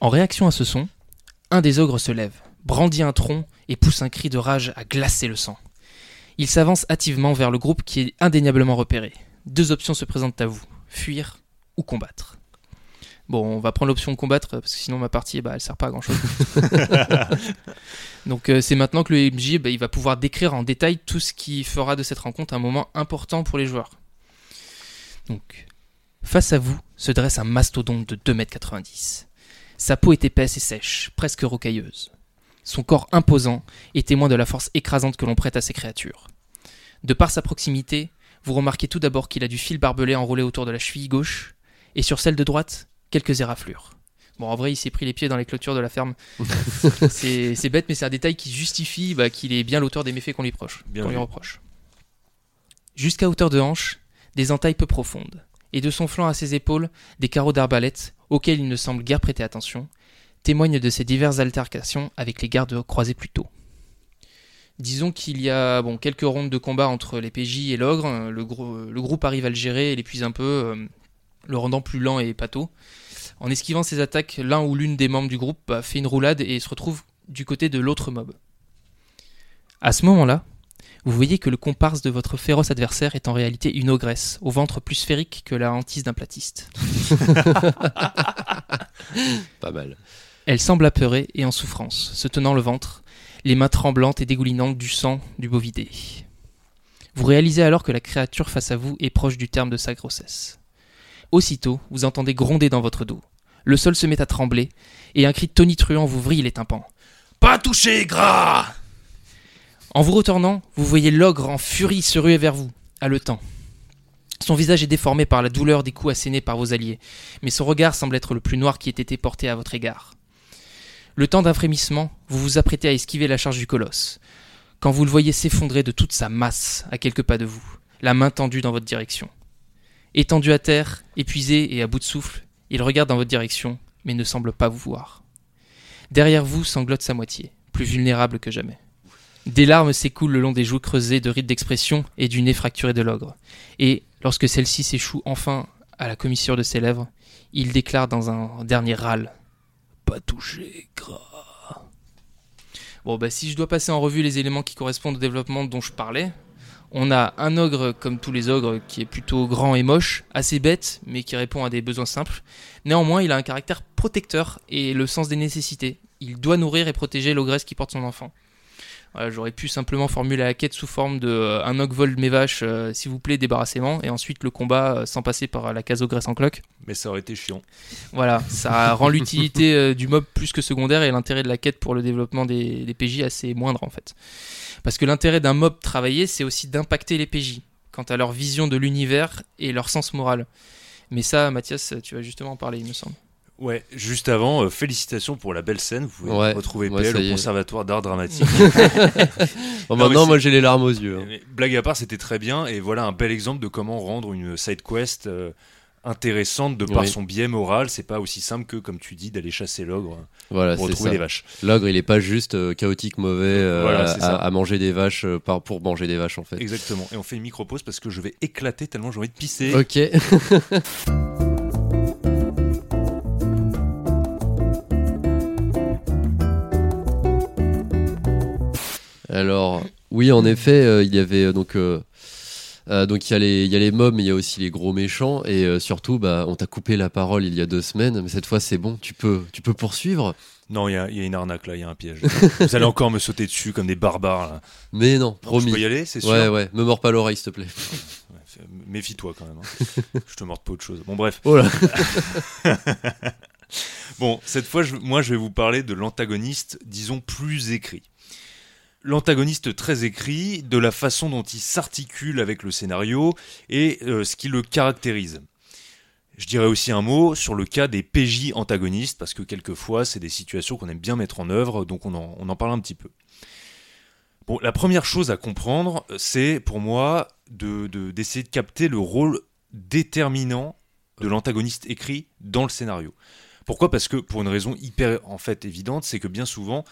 En réaction à ce son, un des ogres se lève, brandit un tronc et pousse un cri de rage à glacer le sang. Il s'avance hâtivement vers le groupe qui est indéniablement repéré. Deux options se présentent à vous, fuir ou combattre. Bon, on va prendre l'option combattre parce que sinon ma partie, bah, elle sert pas à grand chose. Donc euh, c'est maintenant que le MJ, bah, il va pouvoir décrire en détail tout ce qui fera de cette rencontre un moment important pour les joueurs. Donc, face à vous se dresse un mastodonte de 2m90. Sa peau est épaisse et sèche, presque rocailleuse. Son corps imposant est témoin de la force écrasante que l'on prête à ces créatures. De par sa proximité, vous remarquez tout d'abord qu'il a du fil barbelé enroulé autour de la cheville gauche, et sur celle de droite, quelques éraflures. Bon, en vrai, il s'est pris les pieds dans les clôtures de la ferme. c'est bête, mais c'est un détail qui justifie bah, qu'il est bien l'auteur des méfaits qu'on lui, proche- lui reproche. Jusqu'à hauteur de hanche, des entailles peu profondes, et de son flanc à ses épaules, des carreaux d'arbalète, auxquels il ne semble guère prêter attention, témoignent de ses diverses altercations avec les gardes croisés plus tôt. Disons qu'il y a bon, quelques rondes de combat entre les PJ et l'ogre, le, groupe arrive à le gérer et l'épuise un peu, euh, le rendant plus lent et pâteau. En esquivant ses attaques, l'un ou l'une des membres du groupe fait une roulade et se retrouve du côté de l'autre mob. À ce moment-là, vous voyez que le comparse de votre féroce adversaire est en réalité une ogresse, au ventre plus sphérique que la hantise d'un platiste. Pas mal. Elle semble apeurée et en souffrance, se tenant le ventre, les mains tremblantes et dégoulinantes du sang du bovidé. Vous réalisez alors que la créature face à vous est proche du terme de sa grossesse. Aussitôt, vous entendez gronder dans votre dos. Le sol se met à trembler, et un cri tonitruant vous vrille les tympans. Pas touché, gras En vous retournant, vous voyez l'ogre en furie se ruer vers vous, haletant. Son visage est déformé par la douleur des coups assénés par vos alliés, mais son regard semble être le plus noir qui ait été porté à votre égard. Le temps d'un frémissement, vous vous apprêtez à esquiver la charge du colosse, quand vous le voyez s'effondrer de toute sa masse à quelques pas de vous, la main tendue dans votre direction. Étendu à terre, épuisé et à bout de souffle, il regarde dans votre direction, mais ne semble pas vous voir. Derrière vous sanglote sa moitié, plus vulnérable que jamais. Des larmes s'écoulent le long des joues creusées de rides d'expression et du nez fracturé de l'ogre. Et, lorsque celle-ci s'échoue enfin à la commissure de ses lèvres, il déclare dans un dernier râle Pas touché, gras. Bon, bah, si je dois passer en revue les éléments qui correspondent au développement dont je parlais, on a un ogre comme tous les ogres qui est plutôt grand et moche, assez bête, mais qui répond à des besoins simples. Néanmoins, il a un caractère protecteur et le sens des nécessités. Il doit nourrir et protéger l'ogresse qui porte son enfant. Voilà, J'aurais pu simplement formuler la quête sous forme de euh, un vole mes vaches, euh, s'il vous plaît, débarrassez-moi, et ensuite le combat euh, sans passer par la case ogresse en cloque. Mais ça aurait été chiant. Voilà, ça rend l'utilité euh, du mob plus que secondaire et l'intérêt de la quête pour le développement des, des PJ assez moindre en fait. Parce que l'intérêt d'un mob travaillé, c'est aussi d'impacter les PJ quant à leur vision de l'univers et leur sens moral. Mais ça, Mathias, tu vas justement en parler, il me semble. Ouais, juste avant, euh, félicitations pour la belle scène. Vous pouvez Ouais, retrouver ouais, PL au. Conservatoire d'art dramatique. Bon, Non, maintenant, moi, j'ai les larmes aux yeux. hein. Mais blague à part, c'était très bien. Et voilà un bel exemple de comment rendre une side quest euh, intéressante de par Oui. son biais moral. C'est pas aussi simple que, comme tu dis, d'aller chasser l'ogre Voilà, pour retrouver ça. les vaches. L'ogre, il est pas juste euh, chaotique, mauvais, euh, Voilà, à, manger des vaches euh, par, pour manger des vaches en fait. Exactement. Et on fait une micro-pause parce que je vais éclater tellement j'ai envie de pisser. Ok. Alors, oui, en effet, euh, il y avait euh, donc. euh, donc il y, a les, il y a les mobs, mais il y a aussi les gros méchants. Et euh, surtout, bah, on t'a coupé la parole il y a deux semaines, mais cette fois c'est bon, tu peux, tu peux poursuivre. Non, il y, a- y a une arnaque là, il y a un piège. Vous allez encore me sauter dessus comme des barbares. Là. Mais non, Donc, je promis. peux y aller, c'est sûr. Ouais, ouais, me mords pas l'oreille, s'il te plaît. Ouais, Méfie-toi quand même. hein. je te mords pas autre chose. Bon, bref. Oh là. Bon, cette fois, je- moi, je vais vous parler de l'antagoniste, disons, plus écrit. L'antagoniste très écrit, de la façon dont il s'articule avec le scénario et euh, ce qui le caractérise. Je dirais aussi un mot sur le cas des PJ antagonistes, parce que quelquefois, c'est des situations qu'on aime bien mettre en œuvre, donc on en, parle un petit peu. La première chose à comprendre, c'est pour moi de- de- d'essayer de capter le rôle déterminant de l'antagoniste écrit dans le scénario. Pourquoi? Parce que pour une raison hyper en fait évidente, c'est que bien souvent,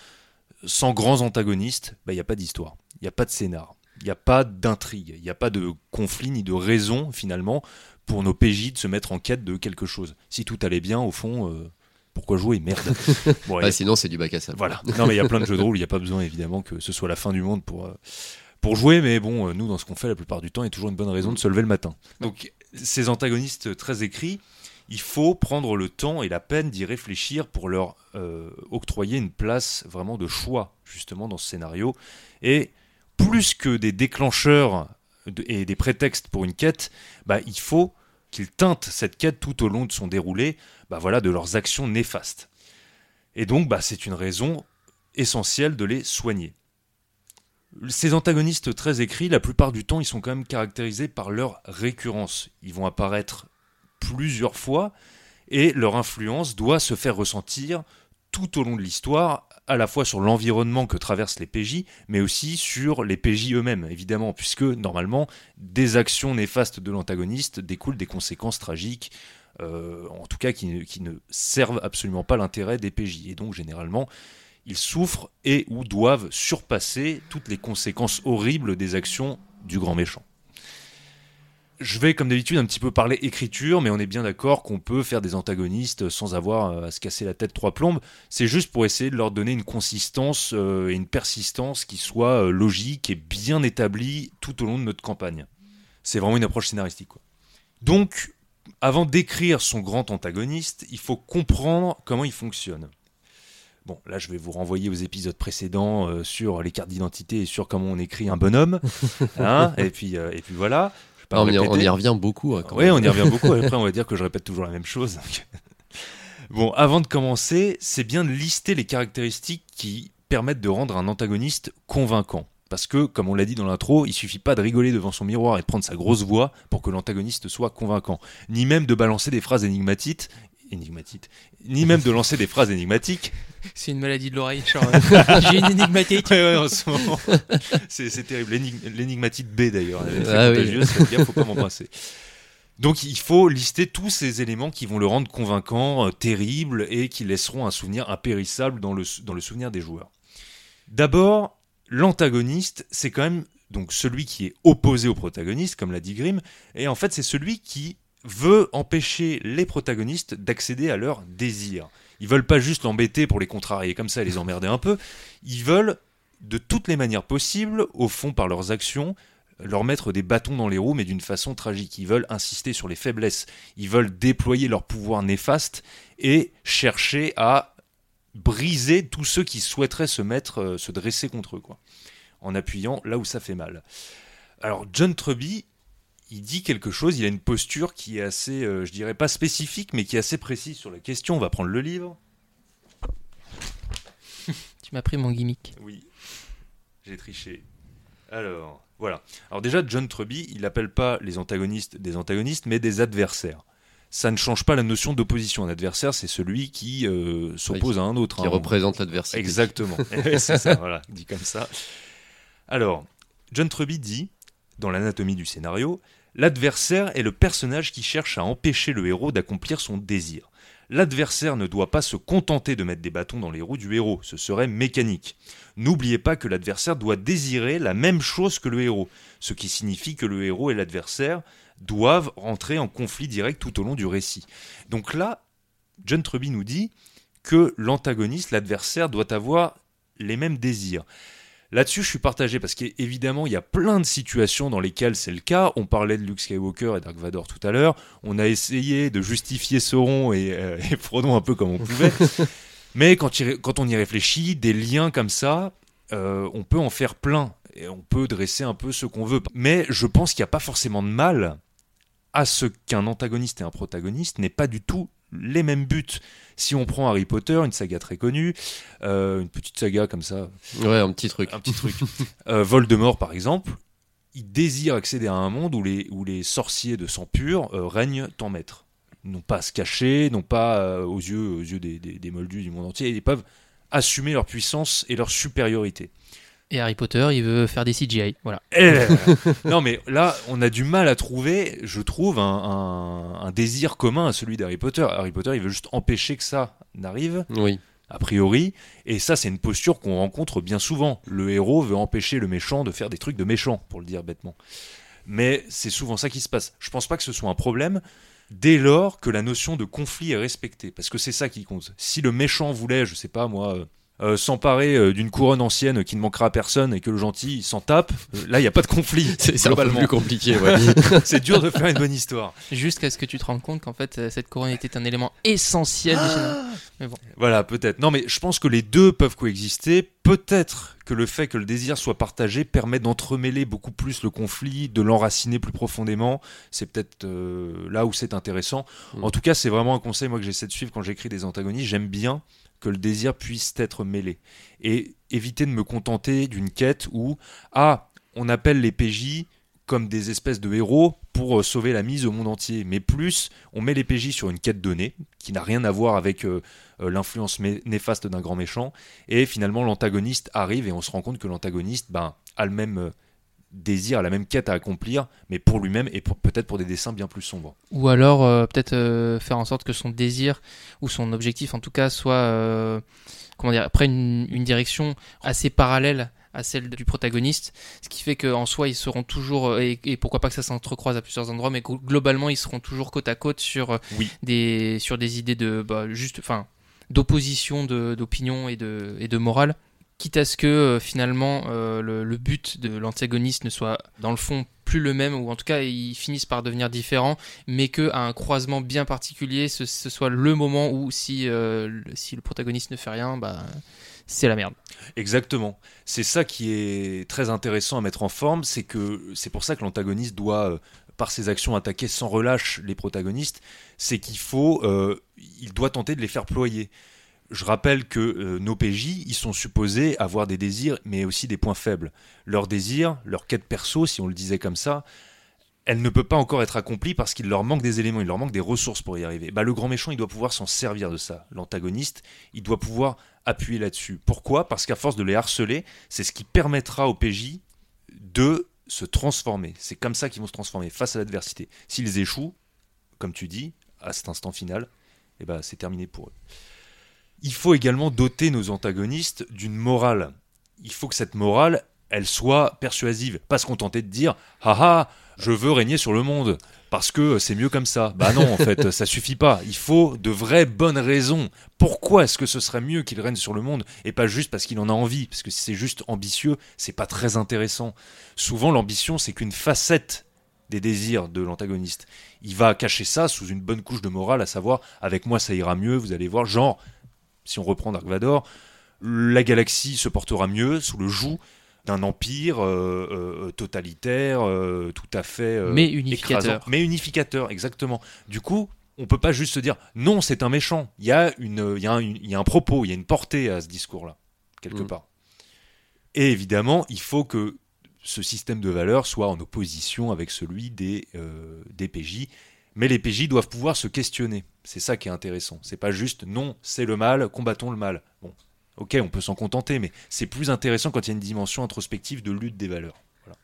sans grands antagonistes, bah, il n'y a pas d'histoire, il n'y a pas de scénar, il n'y a pas d'intrigue, il n'y a pas de conflit ni de raison finalement pour nos PJ de se mettre en quête de quelque chose. Si tout allait bien, au fond, euh, pourquoi jouer Merde. Bon, a- Ah, sinon, c'est du bac à sable. voilà. Non, mais il y a plein de jeux de rôle, il n'y a pas besoin évidemment que ce soit la fin du monde pour, euh, pour jouer, mais bon, euh, nous, dans ce qu'on fait la plupart du temps, il y a toujours une bonne raison de se lever le matin. Donc, ces antagonistes très écrits, il faut prendre le temps et la peine d'y réfléchir pour leur euh, octroyer une place vraiment de choix, justement, dans ce scénario. Et plus que des déclencheurs et des prétextes pour une quête, bah, il faut qu'ils teintent cette quête tout au long de son déroulé bah, voilà, de leurs actions néfastes. Et donc, bah, c'est une raison essentielle de les soigner. Ces antagonistes très écrits, la plupart du temps, ils sont quand même caractérisés par leur récurrence. Ils vont apparaître plusieurs fois et leur influence doit se faire ressentir tout au long de l'histoire, à la fois sur l'environnement que traversent les PJ, mais aussi sur les PJ eux-mêmes, évidemment, puisque normalement, des actions néfastes de l'antagoniste découlent des conséquences tragiques, euh, en tout cas qui, ne- qui ne servent absolument pas l'intérêt des PJ. Et donc, généralement, ils souffrent et ou doivent surpasser toutes les conséquences horribles des actions du grand méchant. Je vais, comme d'habitude, un petit peu parler écriture, mais on est bien d'accord qu'on peut faire des antagonistes sans avoir euh, à se casser la tête trois plombes. C'est juste pour essayer de leur donner une consistance euh, et une persistance qui soit euh, logique et bien établie tout au long de notre campagne. C'est vraiment une approche scénaristique. quoi. Donc, avant d'écrire son grand antagoniste, il faut comprendre comment il fonctionne. Bon, là, je vais vous renvoyer aux épisodes précédents euh, sur les cartes d'identité et sur comment on écrit un bonhomme. Hein, et, puis, euh, et puis voilà. Pas Ah, on, y, répéter. on y revient beaucoup. hein, Oui, on y revient beaucoup. Après, on va dire que je répète toujours la même chose. bon, avant de commencer, c'est bien de lister les caractéristiques qui permettent de rendre un antagoniste convaincant. Parce que, comme on l'a dit dans l'intro, il suffit pas de rigoler devant son miroir et de prendre sa grosse voix pour que l'antagoniste soit convaincant. Ni même de balancer des phrases énigmatiques, énigmatiques, ni même de lancer des phrases énigmatiques. C'est une maladie de l'oreille. J'ai une énigmatique. Ouais, ouais, en ce moment. c'est terrible. L'énig- L'énigmatite B d'ailleurs. Elle est très Ah contagieuse, faut pas m'embrasser. Donc il faut lister tous ces éléments qui vont le rendre convaincant, euh, terrible et qui laisseront un souvenir impérissable dans le, dans le souvenir des joueurs. D'abord, l'antagoniste, c'est quand même donc celui qui est opposé au protagoniste, comme l'a dit Grimm, et en fait c'est celui qui veut empêcher les protagonistes d'accéder à leurs désirs. Ils veulent pas juste l'embêter pour les contrarier comme ça et les emmerder un peu, ils veulent de toutes les manières possibles, au fond par leurs actions, leur mettre des bâtons dans les roues, mais d'une façon tragique. Ils veulent insister sur les faiblesses, ils veulent déployer leur pouvoir néfaste et chercher à briser tous ceux qui souhaiteraient se mettre, euh, se dresser contre eux, quoi, en appuyant là où ça fait mal. Alors John Truby, il dit quelque chose, il a une posture qui est assez, euh, je dirais pas spécifique, mais qui est assez précise sur la question. On va prendre le livre. Tu m'as pris mon gimmick. Oui, j'ai triché. Alors, voilà. Alors déjà, John Truby, il n'appelle pas les antagonistes des antagonistes, mais des adversaires. Ça ne change pas la notion d'opposition. Un adversaire, c'est celui qui euh, s'oppose à un autre. Qui hein. représente l'adversité. Exactement. c'est ça, voilà, dit comme ça. Alors, John Truby dit, dans l'anatomie du scénario, L'adversaire est le personnage qui cherche à empêcher le héros d'accomplir son désir. L'adversaire ne doit pas se contenter de mettre des bâtons dans les roues du héros, ce serait mécanique. N'oubliez pas que l'adversaire doit désirer la même chose que le héros, ce qui signifie que le héros et l'adversaire doivent rentrer en conflit direct tout au long du récit. Donc là, John Truby nous dit que l'antagoniste, l'adversaire, doit avoir les mêmes désirs. Là-dessus, je suis partagé parce qu'évidemment, il y a plein de situations dans lesquelles c'est le cas. On parlait de Luke Skywalker et Dark Vador tout à l'heure. On a essayé de justifier Sauron et, euh, et Frodon un peu comme on pouvait. Mais quand, quand, on y réfléchit, des liens comme ça, euh, on peut en faire plein. Et on peut dresser un peu ce qu'on veut. Mais je pense qu'il n'y a pas forcément de mal à ce qu'un antagoniste et un protagoniste n'aient pas du tout les mêmes buts. Si on prend Harry Potter, une saga très connue, euh, une petite saga comme ça. Ouais, un petit truc. Un petit truc. euh, Voldemort, par exemple, il désire accéder à un monde où les, où les sorciers de sang pur euh, règnent en maître. Non pas à se cacher, non pas aux yeux, aux yeux des, des, des, moldus du monde entier. Ils peuvent assumer leur puissance et leur supériorité. Et Harry Potter, il veut faire des CGI. Voilà. Et, non, mais là, on a du mal à trouver, je trouve, un, un, un désir commun à celui d'Harry Potter. Harry Potter, il veut juste empêcher que ça n'arrive. Oui. A priori. Et ça, c'est une posture qu'on rencontre bien souvent. Le héros veut empêcher le méchant de faire des trucs de méchant, pour le dire bêtement. Mais c'est souvent ça qui se passe. Je pense pas que ce soit un problème dès lors que la notion de conflit est respectée. Parce que c'est ça qui compte. Si le méchant voulait, je sais pas moi, euh, s'emparer euh, d'une couronne ancienne qui ne manquera à personne et que le gentil s'en tape, euh, là il n'y a pas de conflit. c'est un peu plus compliqué. Ouais. c'est dur de faire une bonne histoire. Jusqu'à ce que tu te rendes compte qu'en fait cette couronne était un élément essentiel du scénario. Mais bon. Voilà, peut-être. Non, mais je pense que les deux peuvent coexister. Peut-être que le fait que le désir soit partagé permet d'entremêler beaucoup plus le conflit, de l'enraciner plus profondément. C'est peut-être euh, là où c'est intéressant. Mm. En tout cas, c'est vraiment un conseil moi que j'essaie de suivre quand j'écris des antagonistes. J'aime bien que le désir puisse être mêlé. Et éviter de me contenter d'une quête où, ah, on appelle les PJ comme des espèces de héros pour sauver la mise au monde entier. Mais plus, on met les PJ sur une quête donnée, qui n'a rien à voir avec euh, euh, l'influence néfaste d'un grand méchant, et finalement l'antagoniste arrive et on se rend compte que l'antagoniste ben, a le même... Euh, désir, la même quête à accomplir, mais pour lui-même et peut-être pour des dessins bien plus sombres. Ou alors euh, peut-être euh, faire en sorte que son désir ou son objectif en tout cas soit euh, comment dire après une, une, direction assez parallèle à celle du protagoniste, ce qui fait qu'en soi ils seront toujours et, et pourquoi pas que ça s'entrecroise à plusieurs endroits, mais globalement ils seront toujours côte à côte sur oui. des sur des idées de bah, juste enfin d'opposition d'opinion et de et de morale quitte à ce que euh, finalement euh, le, le, but de l'antagoniste ne soit dans le fond plus le même, ou en tout cas ils finissent par devenir différents, mais qu'à un croisement bien particulier, ce, soit le moment où si, euh, si le protagoniste ne fait rien, bah, c'est la merde. Exactement. C'est ça qui est très intéressant à mettre en forme, c'est que c'est pour ça que l'antagoniste doit par ses actions attaquer sans relâche les protagonistes, c'est qu'il faut, il doit tenter de les faire ployer je rappelle que euh, nos PJ, ils sont supposés avoir des désirs, mais aussi des points faibles. Leur désir, leur quête perso, si on le disait comme ça, elle ne peut pas encore être accomplie parce qu'il leur manque des éléments, il leur manque des ressources pour y arriver. Bah, le grand méchant, il doit pouvoir s'en servir de ça. L'antagoniste, il doit pouvoir appuyer là-dessus. Pourquoi? Parce qu'à force de les harceler, c'est ce qui permettra aux PJ de se transformer. C'est comme ça qu'ils vont se transformer face à l'adversité. S'ils échouent, comme tu dis, à cet instant final, eh ben, c'est terminé pour eux. Il faut également doter nos antagonistes d'une morale. Il faut que cette morale, elle soit persuasive. Pas se contenter de dire Haha, je veux régner sur le monde parce que c'est mieux comme ça. Bah non, en fait, ça suffit pas. Il faut de vraies bonnes raisons. Pourquoi est-ce que ce serait mieux qu'il règne sur le monde et pas juste parce qu'il en a envie? Parce que si c'est juste ambitieux, c'est pas très intéressant. Souvent, l'ambition, c'est qu'une facette des désirs de l'antagoniste. Il va cacher ça sous une bonne couche de morale, à savoir avec moi ça ira mieux, vous allez voir, genre si on reprend Dark Vador, la galaxie se portera mieux sous le joug d'un empire euh, euh, totalitaire, euh, tout à fait mais unificateur. Écrasant, mais unificateur, exactement. Du coup, on peut pas juste se dire non, c'est un méchant. Il y a une, il y a un, il y a un propos, il y a une portée à ce discours-là quelque Mm. part. Et évidemment, il faut que ce système de valeurs soit en opposition avec celui des, euh, des PJ. Mais les PJ doivent pouvoir se questionner. C'est ça qui est intéressant. C'est pas juste non, c'est le mal, combattons le mal. Bon, ok, on peut s'en contenter, mais c'est plus intéressant quand il y a une dimension introspective de lutte des valeurs. Voilà.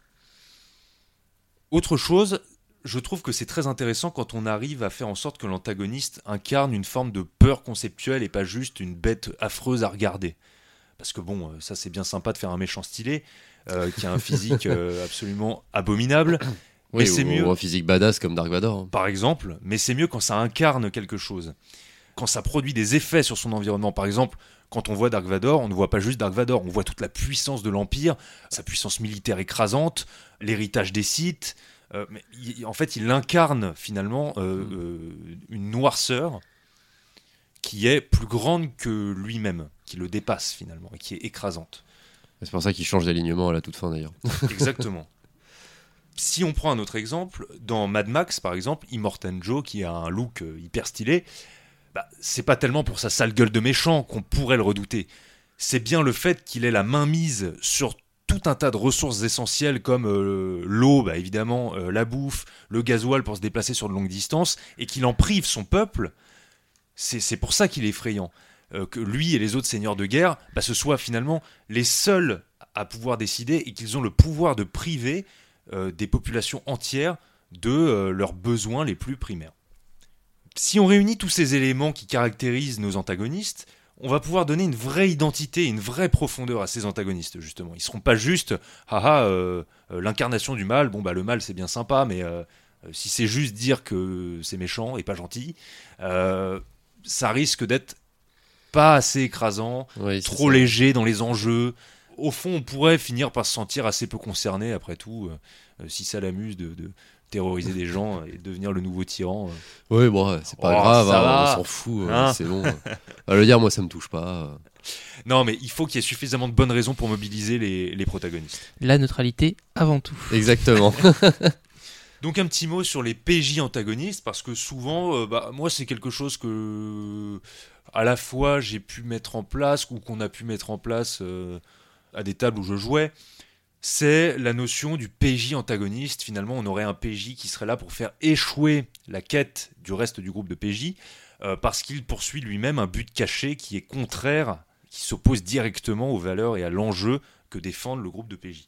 Autre chose, je trouve que c'est très intéressant quand on arrive à faire en sorte que l'antagoniste incarne une forme de peur conceptuelle et pas juste une bête affreuse à regarder. Parce que bon, euh, ça c'est bien sympa de faire un méchant stylé euh, qui a un physique euh, absolument abominable. Oui, Mais c'est ou- mieux. ou un physique badass comme Dark Vador. hein. par exemple, mais c'est mieux quand ça incarne quelque chose. Quand ça produit des effets sur son environnement. Par exemple, quand on voit Dark Vador, on ne voit pas juste Dark Vador, on voit toute la puissance de l'Empire, sa puissance militaire écrasante, l'héritage des Sith. Euh, mais il- en fait, il incarne finalement euh, Mm. euh, une noirceur qui est plus grande que lui-même, qui le dépasse finalement, et qui est écrasante. C'est pour ça qu'il change d'alignement à la toute fin d'ailleurs. Exactement. si on prend un autre exemple, dans Mad Max par exemple, Immortan Joe qui a un look euh, hyper stylé, bah, c'est pas tellement pour sa sale gueule de méchant qu'on pourrait le redouter. C'est bien le fait qu'il ait la main mise sur tout un tas de ressources essentielles comme euh, l'eau, bah, évidemment, euh, la bouffe, le gasoil pour se déplacer sur de longues distances, et qu'il en prive son peuple. C'est pour ça qu'il est effrayant. Que lui et les autres seigneurs de guerre, bah, ce soient finalement les seuls à pouvoir décider et qu'ils ont le pouvoir de priver des populations entières de euh, leurs besoins les plus primaires. Si on réunit tous ces éléments qui caractérisent nos antagonistes, on va pouvoir donner une vraie identité, une vraie profondeur à ces antagonistes, justement. Ils seront pas juste, haha, euh, euh, l'incarnation du mal, bon bah le mal c'est bien sympa, mais euh, euh, si c'est juste dire que c'est méchant et pas gentil, euh, ça risque d'être pas assez écrasant, Oui, trop léger dans les enjeux. Au fond, on pourrait finir par se sentir assez peu concerné, après tout, euh, euh, si ça l'amuse de, de terroriser des gens et devenir le nouveau tyran. euh. Oui, bon, c'est pas Oh, grave, ça hein, on s'en fout, Hein c'est bon. À le dire, moi ça me touche pas. Non, mais il faut qu'il y ait suffisamment de bonnes raisons pour mobiliser les, les protagonistes. La neutralité avant tout. Exactement. Donc un petit mot sur les PJ antagonistes, parce que souvent, euh, bah, moi c'est quelque chose que à la fois j'ai pu mettre en place ou qu'on a pu mettre en place euh, à des tables où je jouais. C'est la notion du PJ antagoniste. Finalement, on aurait un PJ qui serait là pour faire échouer la quête du reste du groupe de PJ, euh, parce qu'il poursuit lui-même un but caché qui est contraire, qui s'oppose directement aux valeurs et à l'enjeu que défendent le groupe de PJ.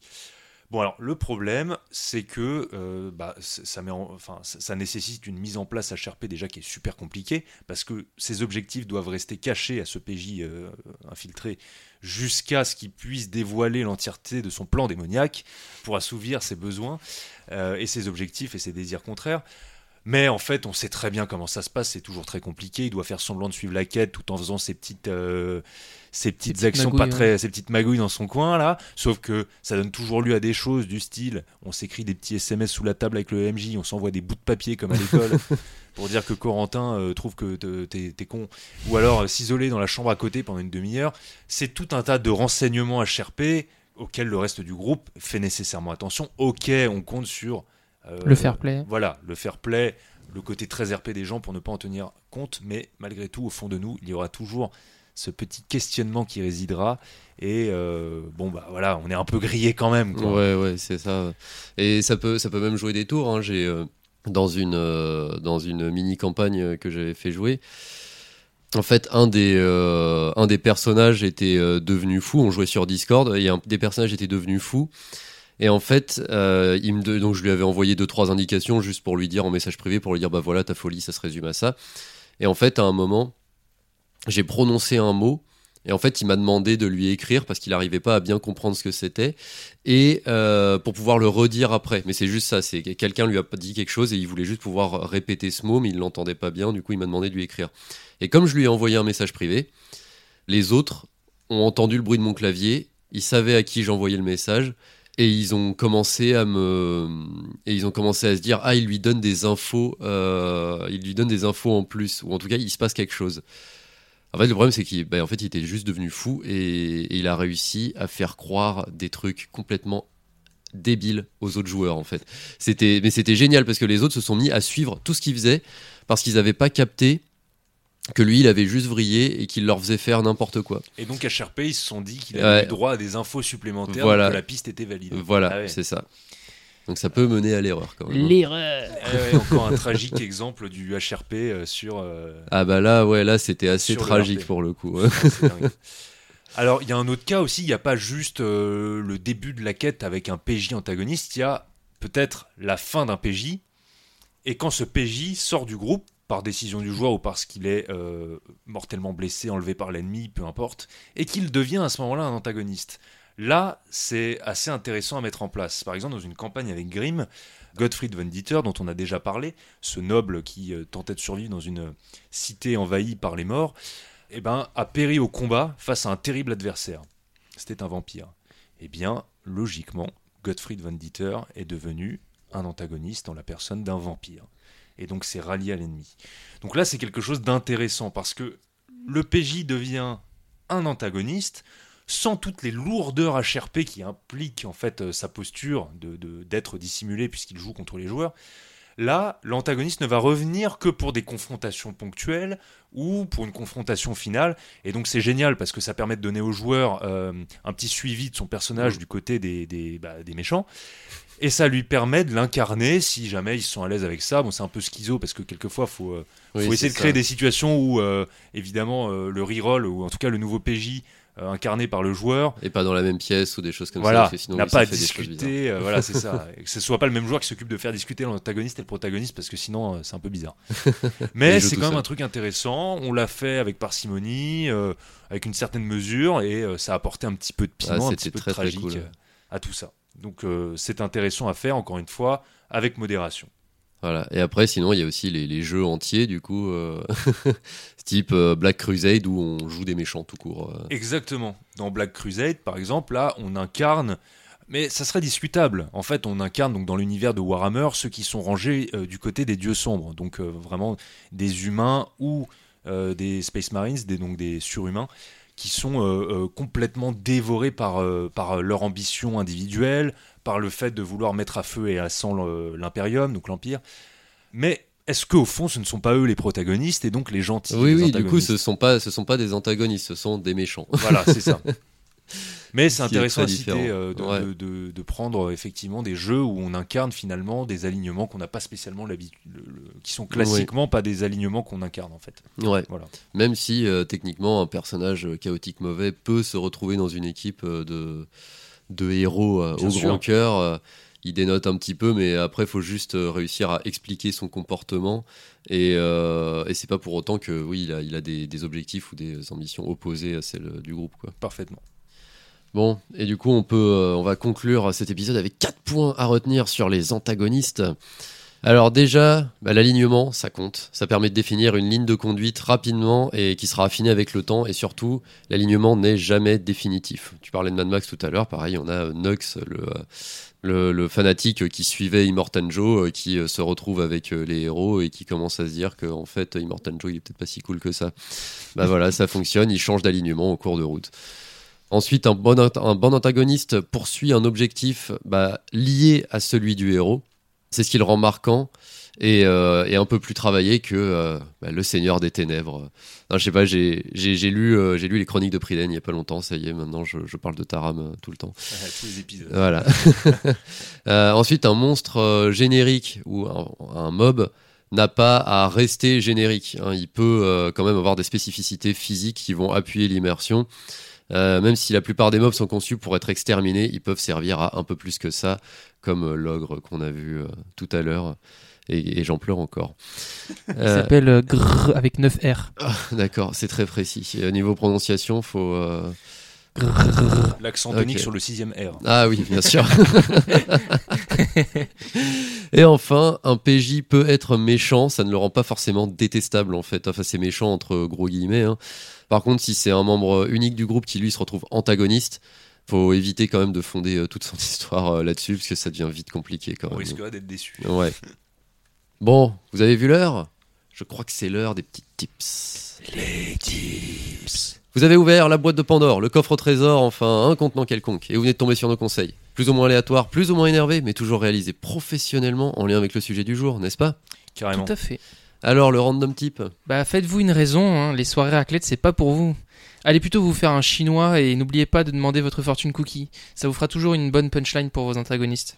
Bon alors le problème c'est que euh, bah, ça, nécessite une mise en place HRP déjà qui est super compliquée parce que ces objectifs doivent rester cachés à ce PJ euh, infiltré jusqu'à ce qu'il puisse dévoiler l'entièreté de son plan démoniaque pour assouvir ses besoins euh, et ses objectifs et ses désirs contraires. Mais en fait, on sait très bien comment ça se passe, c'est toujours très compliqué. Il doit faire semblant de suivre la quête tout en faisant ses petites, ses petites petites actions pas très, ses petites magouilles dans son coin là. Sauf que ça donne toujours lieu à des choses du style, on s'écrit des petits SMS sous la table avec le MJ, on s'envoie des bouts de papier comme à l'école pour dire que Corentin euh, trouve que te- t'es con, ou alors euh, s'isoler dans la chambre à côté pendant une demi-heure. C'est tout un tas de renseignements HRP auxquels le reste du groupe fait nécessairement attention. Ok, on compte sur euh, Le fair play. Voilà, le fair play, le côté très RP des gens pour ne pas en tenir compte, mais malgré tout, au fond de nous, il y aura toujours ce petit questionnement qui résidera. Et euh, bon, bah voilà, on est un peu grillé quand même. Quoi. Ouais, ouais, c'est ça. Et ça peut, ça peut même jouer des tours. hein. J'ai euh, dans une euh, une mini campagne que j'avais fait jouer. En fait, un des un des personnages était devenu fou. On jouait sur Discord et un des personnages était devenu fou. Et en fait, il me de- donc je lui avais envoyé deux trois indications juste pour lui dire en message privé pour lui dire bah voilà ta folie, ça se résume à ça. Et en fait, à un moment, j'ai prononcé un mot. Et en fait, il m'a demandé de lui écrire parce qu'il n'arrivait pas à bien comprendre ce que c'était et euh, pour pouvoir le redire après. Mais c'est juste ça, c'est que quelqu'un lui a dit quelque chose et il voulait juste pouvoir répéter ce mot, mais il l'entendait pas bien. Du coup, il m'a demandé de lui écrire. Et comme je lui ai envoyé un message privé, les autres ont entendu le bruit de mon clavier, ils savaient à qui j'envoyais le message et ils ont commencé à me et ils ont commencé à se dire ah il lui donne des infos, euh, il lui donne des infos en plus ou en tout cas il se passe quelque chose. En fait, le problème, c'est qu'il ben, en fait, il était juste devenu fou et, et il a réussi à faire croire des trucs complètement débiles aux autres joueurs, en fait. C'était, mais c'était génial parce que les autres se sont mis à suivre tout ce qu'il faisait parce qu'ils n'avaient pas capté que lui, il avait juste vrillé et qu'il leur faisait faire n'importe quoi. Et donc HRP, ils se sont dit qu'il avait Ouais. eu droit à des infos supplémentaires, Voilà. que la piste était valide. Voilà, Ah ouais. c'est ça. Donc ça peut mener à l'erreur quand même. hein. L'erreur. Ouais, ouais, encore un tragique exemple du HRP euh, sur. euh, Ah bah là, ouais, là, c'était assez tragique pour le coup. dingue. Alors, il y a un autre cas aussi, il n'y a pas juste euh, le début de la quête avec un PJ antagoniste, il y a peut-être la fin d'un PJ Et quand ce PJ sort du groupe, par décision du joueur ou parce qu'il est euh, mortellement blessé, enlevé par l'ennemi, peu importe, et qu'il devient à ce moment-là un antagoniste. Là, c'est assez intéressant à mettre en place. Par exemple, dans une campagne avec Grimm, Gottfried von Dieter, dont on a déjà parlé, ce noble qui euh, tentait de survivre dans une cité envahie par les morts, eh ben, a péri au combat face à un terrible adversaire. C'était un vampire. Eh bien, logiquement, Gottfried von Dieter est devenu un antagoniste en la personne d'un vampire et donc c'est rallié à l'ennemi. Donc là, c'est quelque chose d'intéressant parce que le PJ devient un antagoniste sans toutes les lourdeurs HRP qui impliquent en fait euh, sa posture de, d'être dissimulé puisqu'il joue contre les joueurs. Là, l'antagoniste ne va revenir que pour des confrontations ponctuelles ou pour une confrontation finale. Et donc c'est génial parce que ça permet de donner aux joueurs euh, un petit suivi de son personnage du côté des, des, bah, des méchants et ça lui permet de l'incarner si jamais ils sont à l'aise avec ça. Bon, c'est un peu schizo parce que quelquefois, il faut, euh, faut essayer de créer des situations où, euh, évidemment, le reroll ou en tout cas le nouveau PJ incarné par le joueur. Et pas dans la même pièce ou des choses comme ça. Sinon, n'a pas à discuter. voilà, c'est ça. Et que ce soit pas le même joueur qui s'occupe de faire discuter l'antagoniste et le protagoniste parce que sinon, c'est un peu bizarre. Mais c'est quand même un truc intéressant. On l'a fait avec parcimonie, avec une certaine mesure et ça a apporté un petit peu de piment, ah, un petit peu de tragique à tout ça. Donc euh, c'est intéressant à faire, encore une fois, avec modération. Voilà. Et après, sinon, il y a aussi les, jeux entiers, du coup, euh, type euh, Black Crusade, où on joue des méchants tout court. Exactement. Dans Black Crusade, par exemple, là, on incarne, mais ça serait discutable. En fait, on incarne donc dans l'univers de Warhammer ceux qui sont rangés du côté des dieux sombres, donc vraiment des humains ou des Space Marines, donc des surhumains, qui sont euh, euh, complètement dévorés par, euh, par leur ambition individuelle, par le fait de vouloir mettre à feu et à sang l'impérium, donc l'empire. Mais est-ce qu'au fond, ce ne sont pas eux les protagonistes et donc les gentils Oui, oui, du coup, ce ne sont, pas, ce sont pas des antagonistes, ce sont des méchants. Voilà, c'est ça. Mais c'est intéressant euh, de, prendre effectivement des jeux où on incarne finalement des alignements qu'on n'a pas spécialement l'habitude, qui sont classiquement pas des alignements qu'on incarne en fait. Ouais. Voilà. Même si euh, techniquement un personnage chaotique mauvais peut se retrouver dans une équipe euh, de, de héros au grand cœur il dénote un petit peu, mais après, il faut juste réussir à expliquer son comportement. Et, et c'est pas pour autant que, oui, il a, il a des, des, objectifs ou des ambitions opposées à celles du groupe. Quoi. Parfaitement. Bon, et du coup, on, peut, euh, on va conclure cet épisode avec 4 points à retenir sur les antagonistes. Alors déjà, bah, l'alignement, ça compte. Ça permet de définir une ligne de conduite rapidement et qui sera affinée avec le temps. Et surtout, l'alignement n'est jamais définitif. Tu parlais de Mad Max tout à l'heure. Pareil, on a Nux, le, le, fanatique qui suivait Immortan Joe, euh, qui euh, se retrouve avec les héros et qui commence à se dire qu'en fait, Immortan Joe, il est peut-être pas si cool que ça. Bah voilà, ça fonctionne. Il change d'alignement au cours de route. Ensuite, un bon, un bon antagoniste poursuit un objectif bah, lié à celui du héros. C'est ce qui le rend marquant et, euh, un peu plus travaillé que euh, bah, le Seigneur des Ténèbres. je sais pas, j'ai lu, euh, j'ai lu les Chroniques de Priden il y a pas longtemps. Ça y est, maintenant je, parle de Taram tout le temps. tous les épisodes. Voilà. ensuite, un monstre générique ou un, mob n'a pas à rester générique. Hein. Il peut quand même avoir des spécificités physiques qui vont appuyer l'immersion. Euh, même si la plupart des mobs sont conçus pour être exterminés, ils peuvent servir à un peu plus que ça, comme euh, l'ogre qu'on a vu euh, tout à l'heure. Et, j'en pleure encore. Il s'appelle Grrr avec 9 R. Ah, d'accord, c'est très précis. au niveau prononciation, faut. L'accent tonique sur le sixième R. Ah oui, bien sûr. Et enfin, un PJ peut être méchant, ça ne le rend pas forcément détestable en fait. Enfin, c'est méchant entre gros guillemets. Hein. Par contre, si c'est un membre unique du groupe qui lui se retrouve antagoniste, faut éviter quand même de fonder euh, toute son histoire euh, là-dessus parce que ça devient vite compliqué quand On même. d'être déçu. Ouais. bon, vous avez vu l'heure? Je crois que c'est l'heure des petits tips. Les tips. Vous avez ouvert la boîte de Pandore, le coffre au trésor, enfin un contenant quelconque, et vous venez de tomber sur nos conseils. Plus ou moins aléatoires, plus ou moins énervés, mais toujours réalisés professionnellement en lien avec le sujet du jour, n'est-ce pas? Carrément. Tout à fait. Alors, le random type Bah, faites-vous une raison, hein. les soirées raclette, c'est pas pour vous. Allez plutôt vous faire un chinois et n'oubliez pas de demander votre fortune cookie. Ça vous fera toujours une bonne punchline pour vos antagonistes.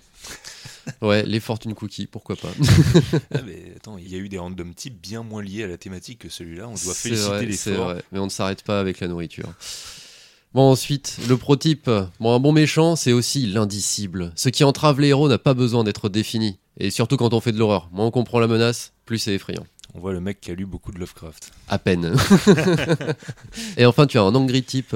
ouais, les fortune cookies, pourquoi pas. ah, mais attends, il y a eu des random types bien moins liés à la thématique que celui-là. On doit féliciter l'effort. Mais on ne s'arrête pas avec la nourriture. Bon, ensuite, le prototype. Bon, un bon méchant, c'est aussi l'indicible. Ce qui entrave les héros n'a pas besoin d'être défini. Et surtout quand on fait de l'horreur. Moins on comprend la menace, plus c'est effrayant. On voit le mec qui a lu beaucoup de Lovecraft. À peine. et enfin, tu as un angry type.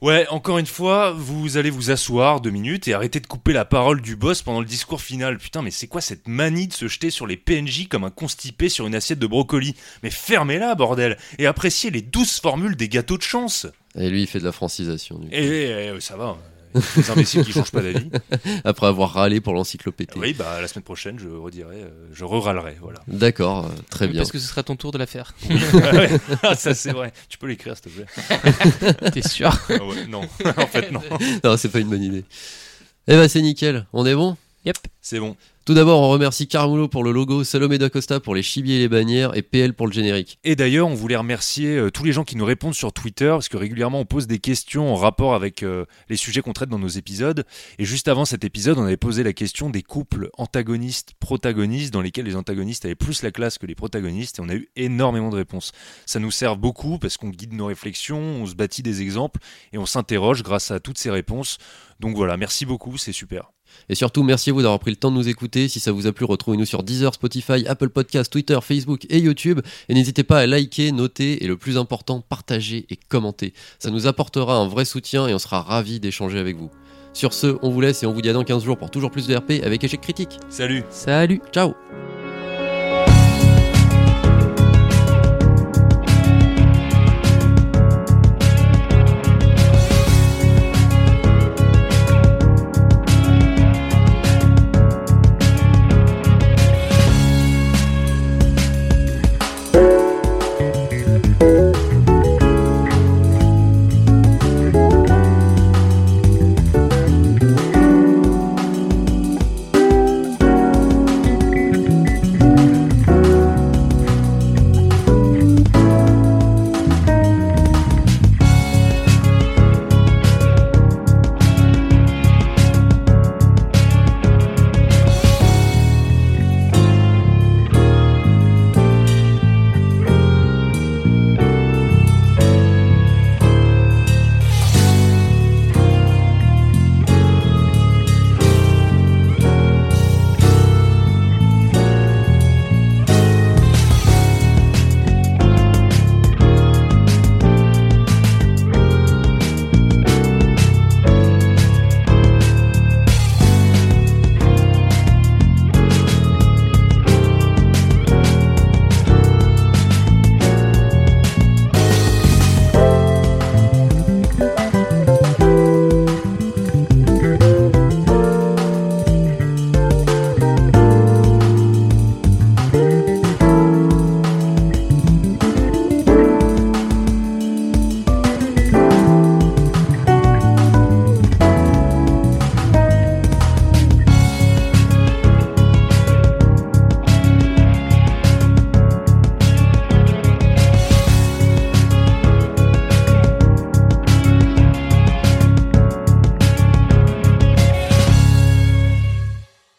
Ouais, encore une fois, vous allez vous asseoir deux minutes et arrêter de couper la parole du boss pendant le discours final. Putain, mais c'est quoi cette manie de se jeter sur les PNJ comme un constipé sur une assiette de brocoli? Mais fermez-la, bordel Et appréciez les douces formules des gâteaux de chance Et lui, il fait de la francisation. Du coup. Et, et, ça va, les imbéciles qui changent pas d'avis. Après avoir râlé pour l'encyclopédie. Oui, bah la semaine prochaine, je redirai, euh, je re-râlerai, voilà. D'accord, euh, très bien. Parce que ce sera ton tour de la faire. Ouais, ah, ça c'est vrai. Tu peux l'écrire, s'il te plaît. T'es sûr Ah ouais, non, en fait non. Non, c'est pas une bonne idée. Eh ben, c'est nickel. On est bon? Yep. C'est bon. Tout d'abord, on remercie Carmulo pour le logo, Salomé d'Acosta pour les chibiers et les bannières et PL pour le générique. Et d'ailleurs, on voulait remercier euh, tous les gens qui nous répondent sur Twitter, parce que régulièrement on pose des questions en rapport avec euh, les sujets qu'on traite dans nos épisodes. Et juste avant cet épisode, on avait posé la question des couples antagonistes-protagonistes, dans lesquels les antagonistes avaient plus la classe que les protagonistes, et on a eu énormément de réponses. Ça nous sert beaucoup parce qu'on guide nos réflexions, on se bâtit des exemples, et on s'interroge grâce à toutes ces réponses. Donc voilà, merci beaucoup, c'est super. Et surtout, merci à vous d'avoir pris le temps de nous écouter. Si ça vous a plu, retrouvez-nous sur Deezer, Spotify, Apple Podcasts, Twitter, Facebook et YouTube. Et n'hésitez pas à liker, noter et le plus important, partager et commenter. Ça nous apportera un vrai soutien et on sera ravis d'échanger avec vous. Sur ce, on vous laisse et on vous dit à dans 15 jours pour toujours plus de RP avec échec critique. Salut Salut Ciao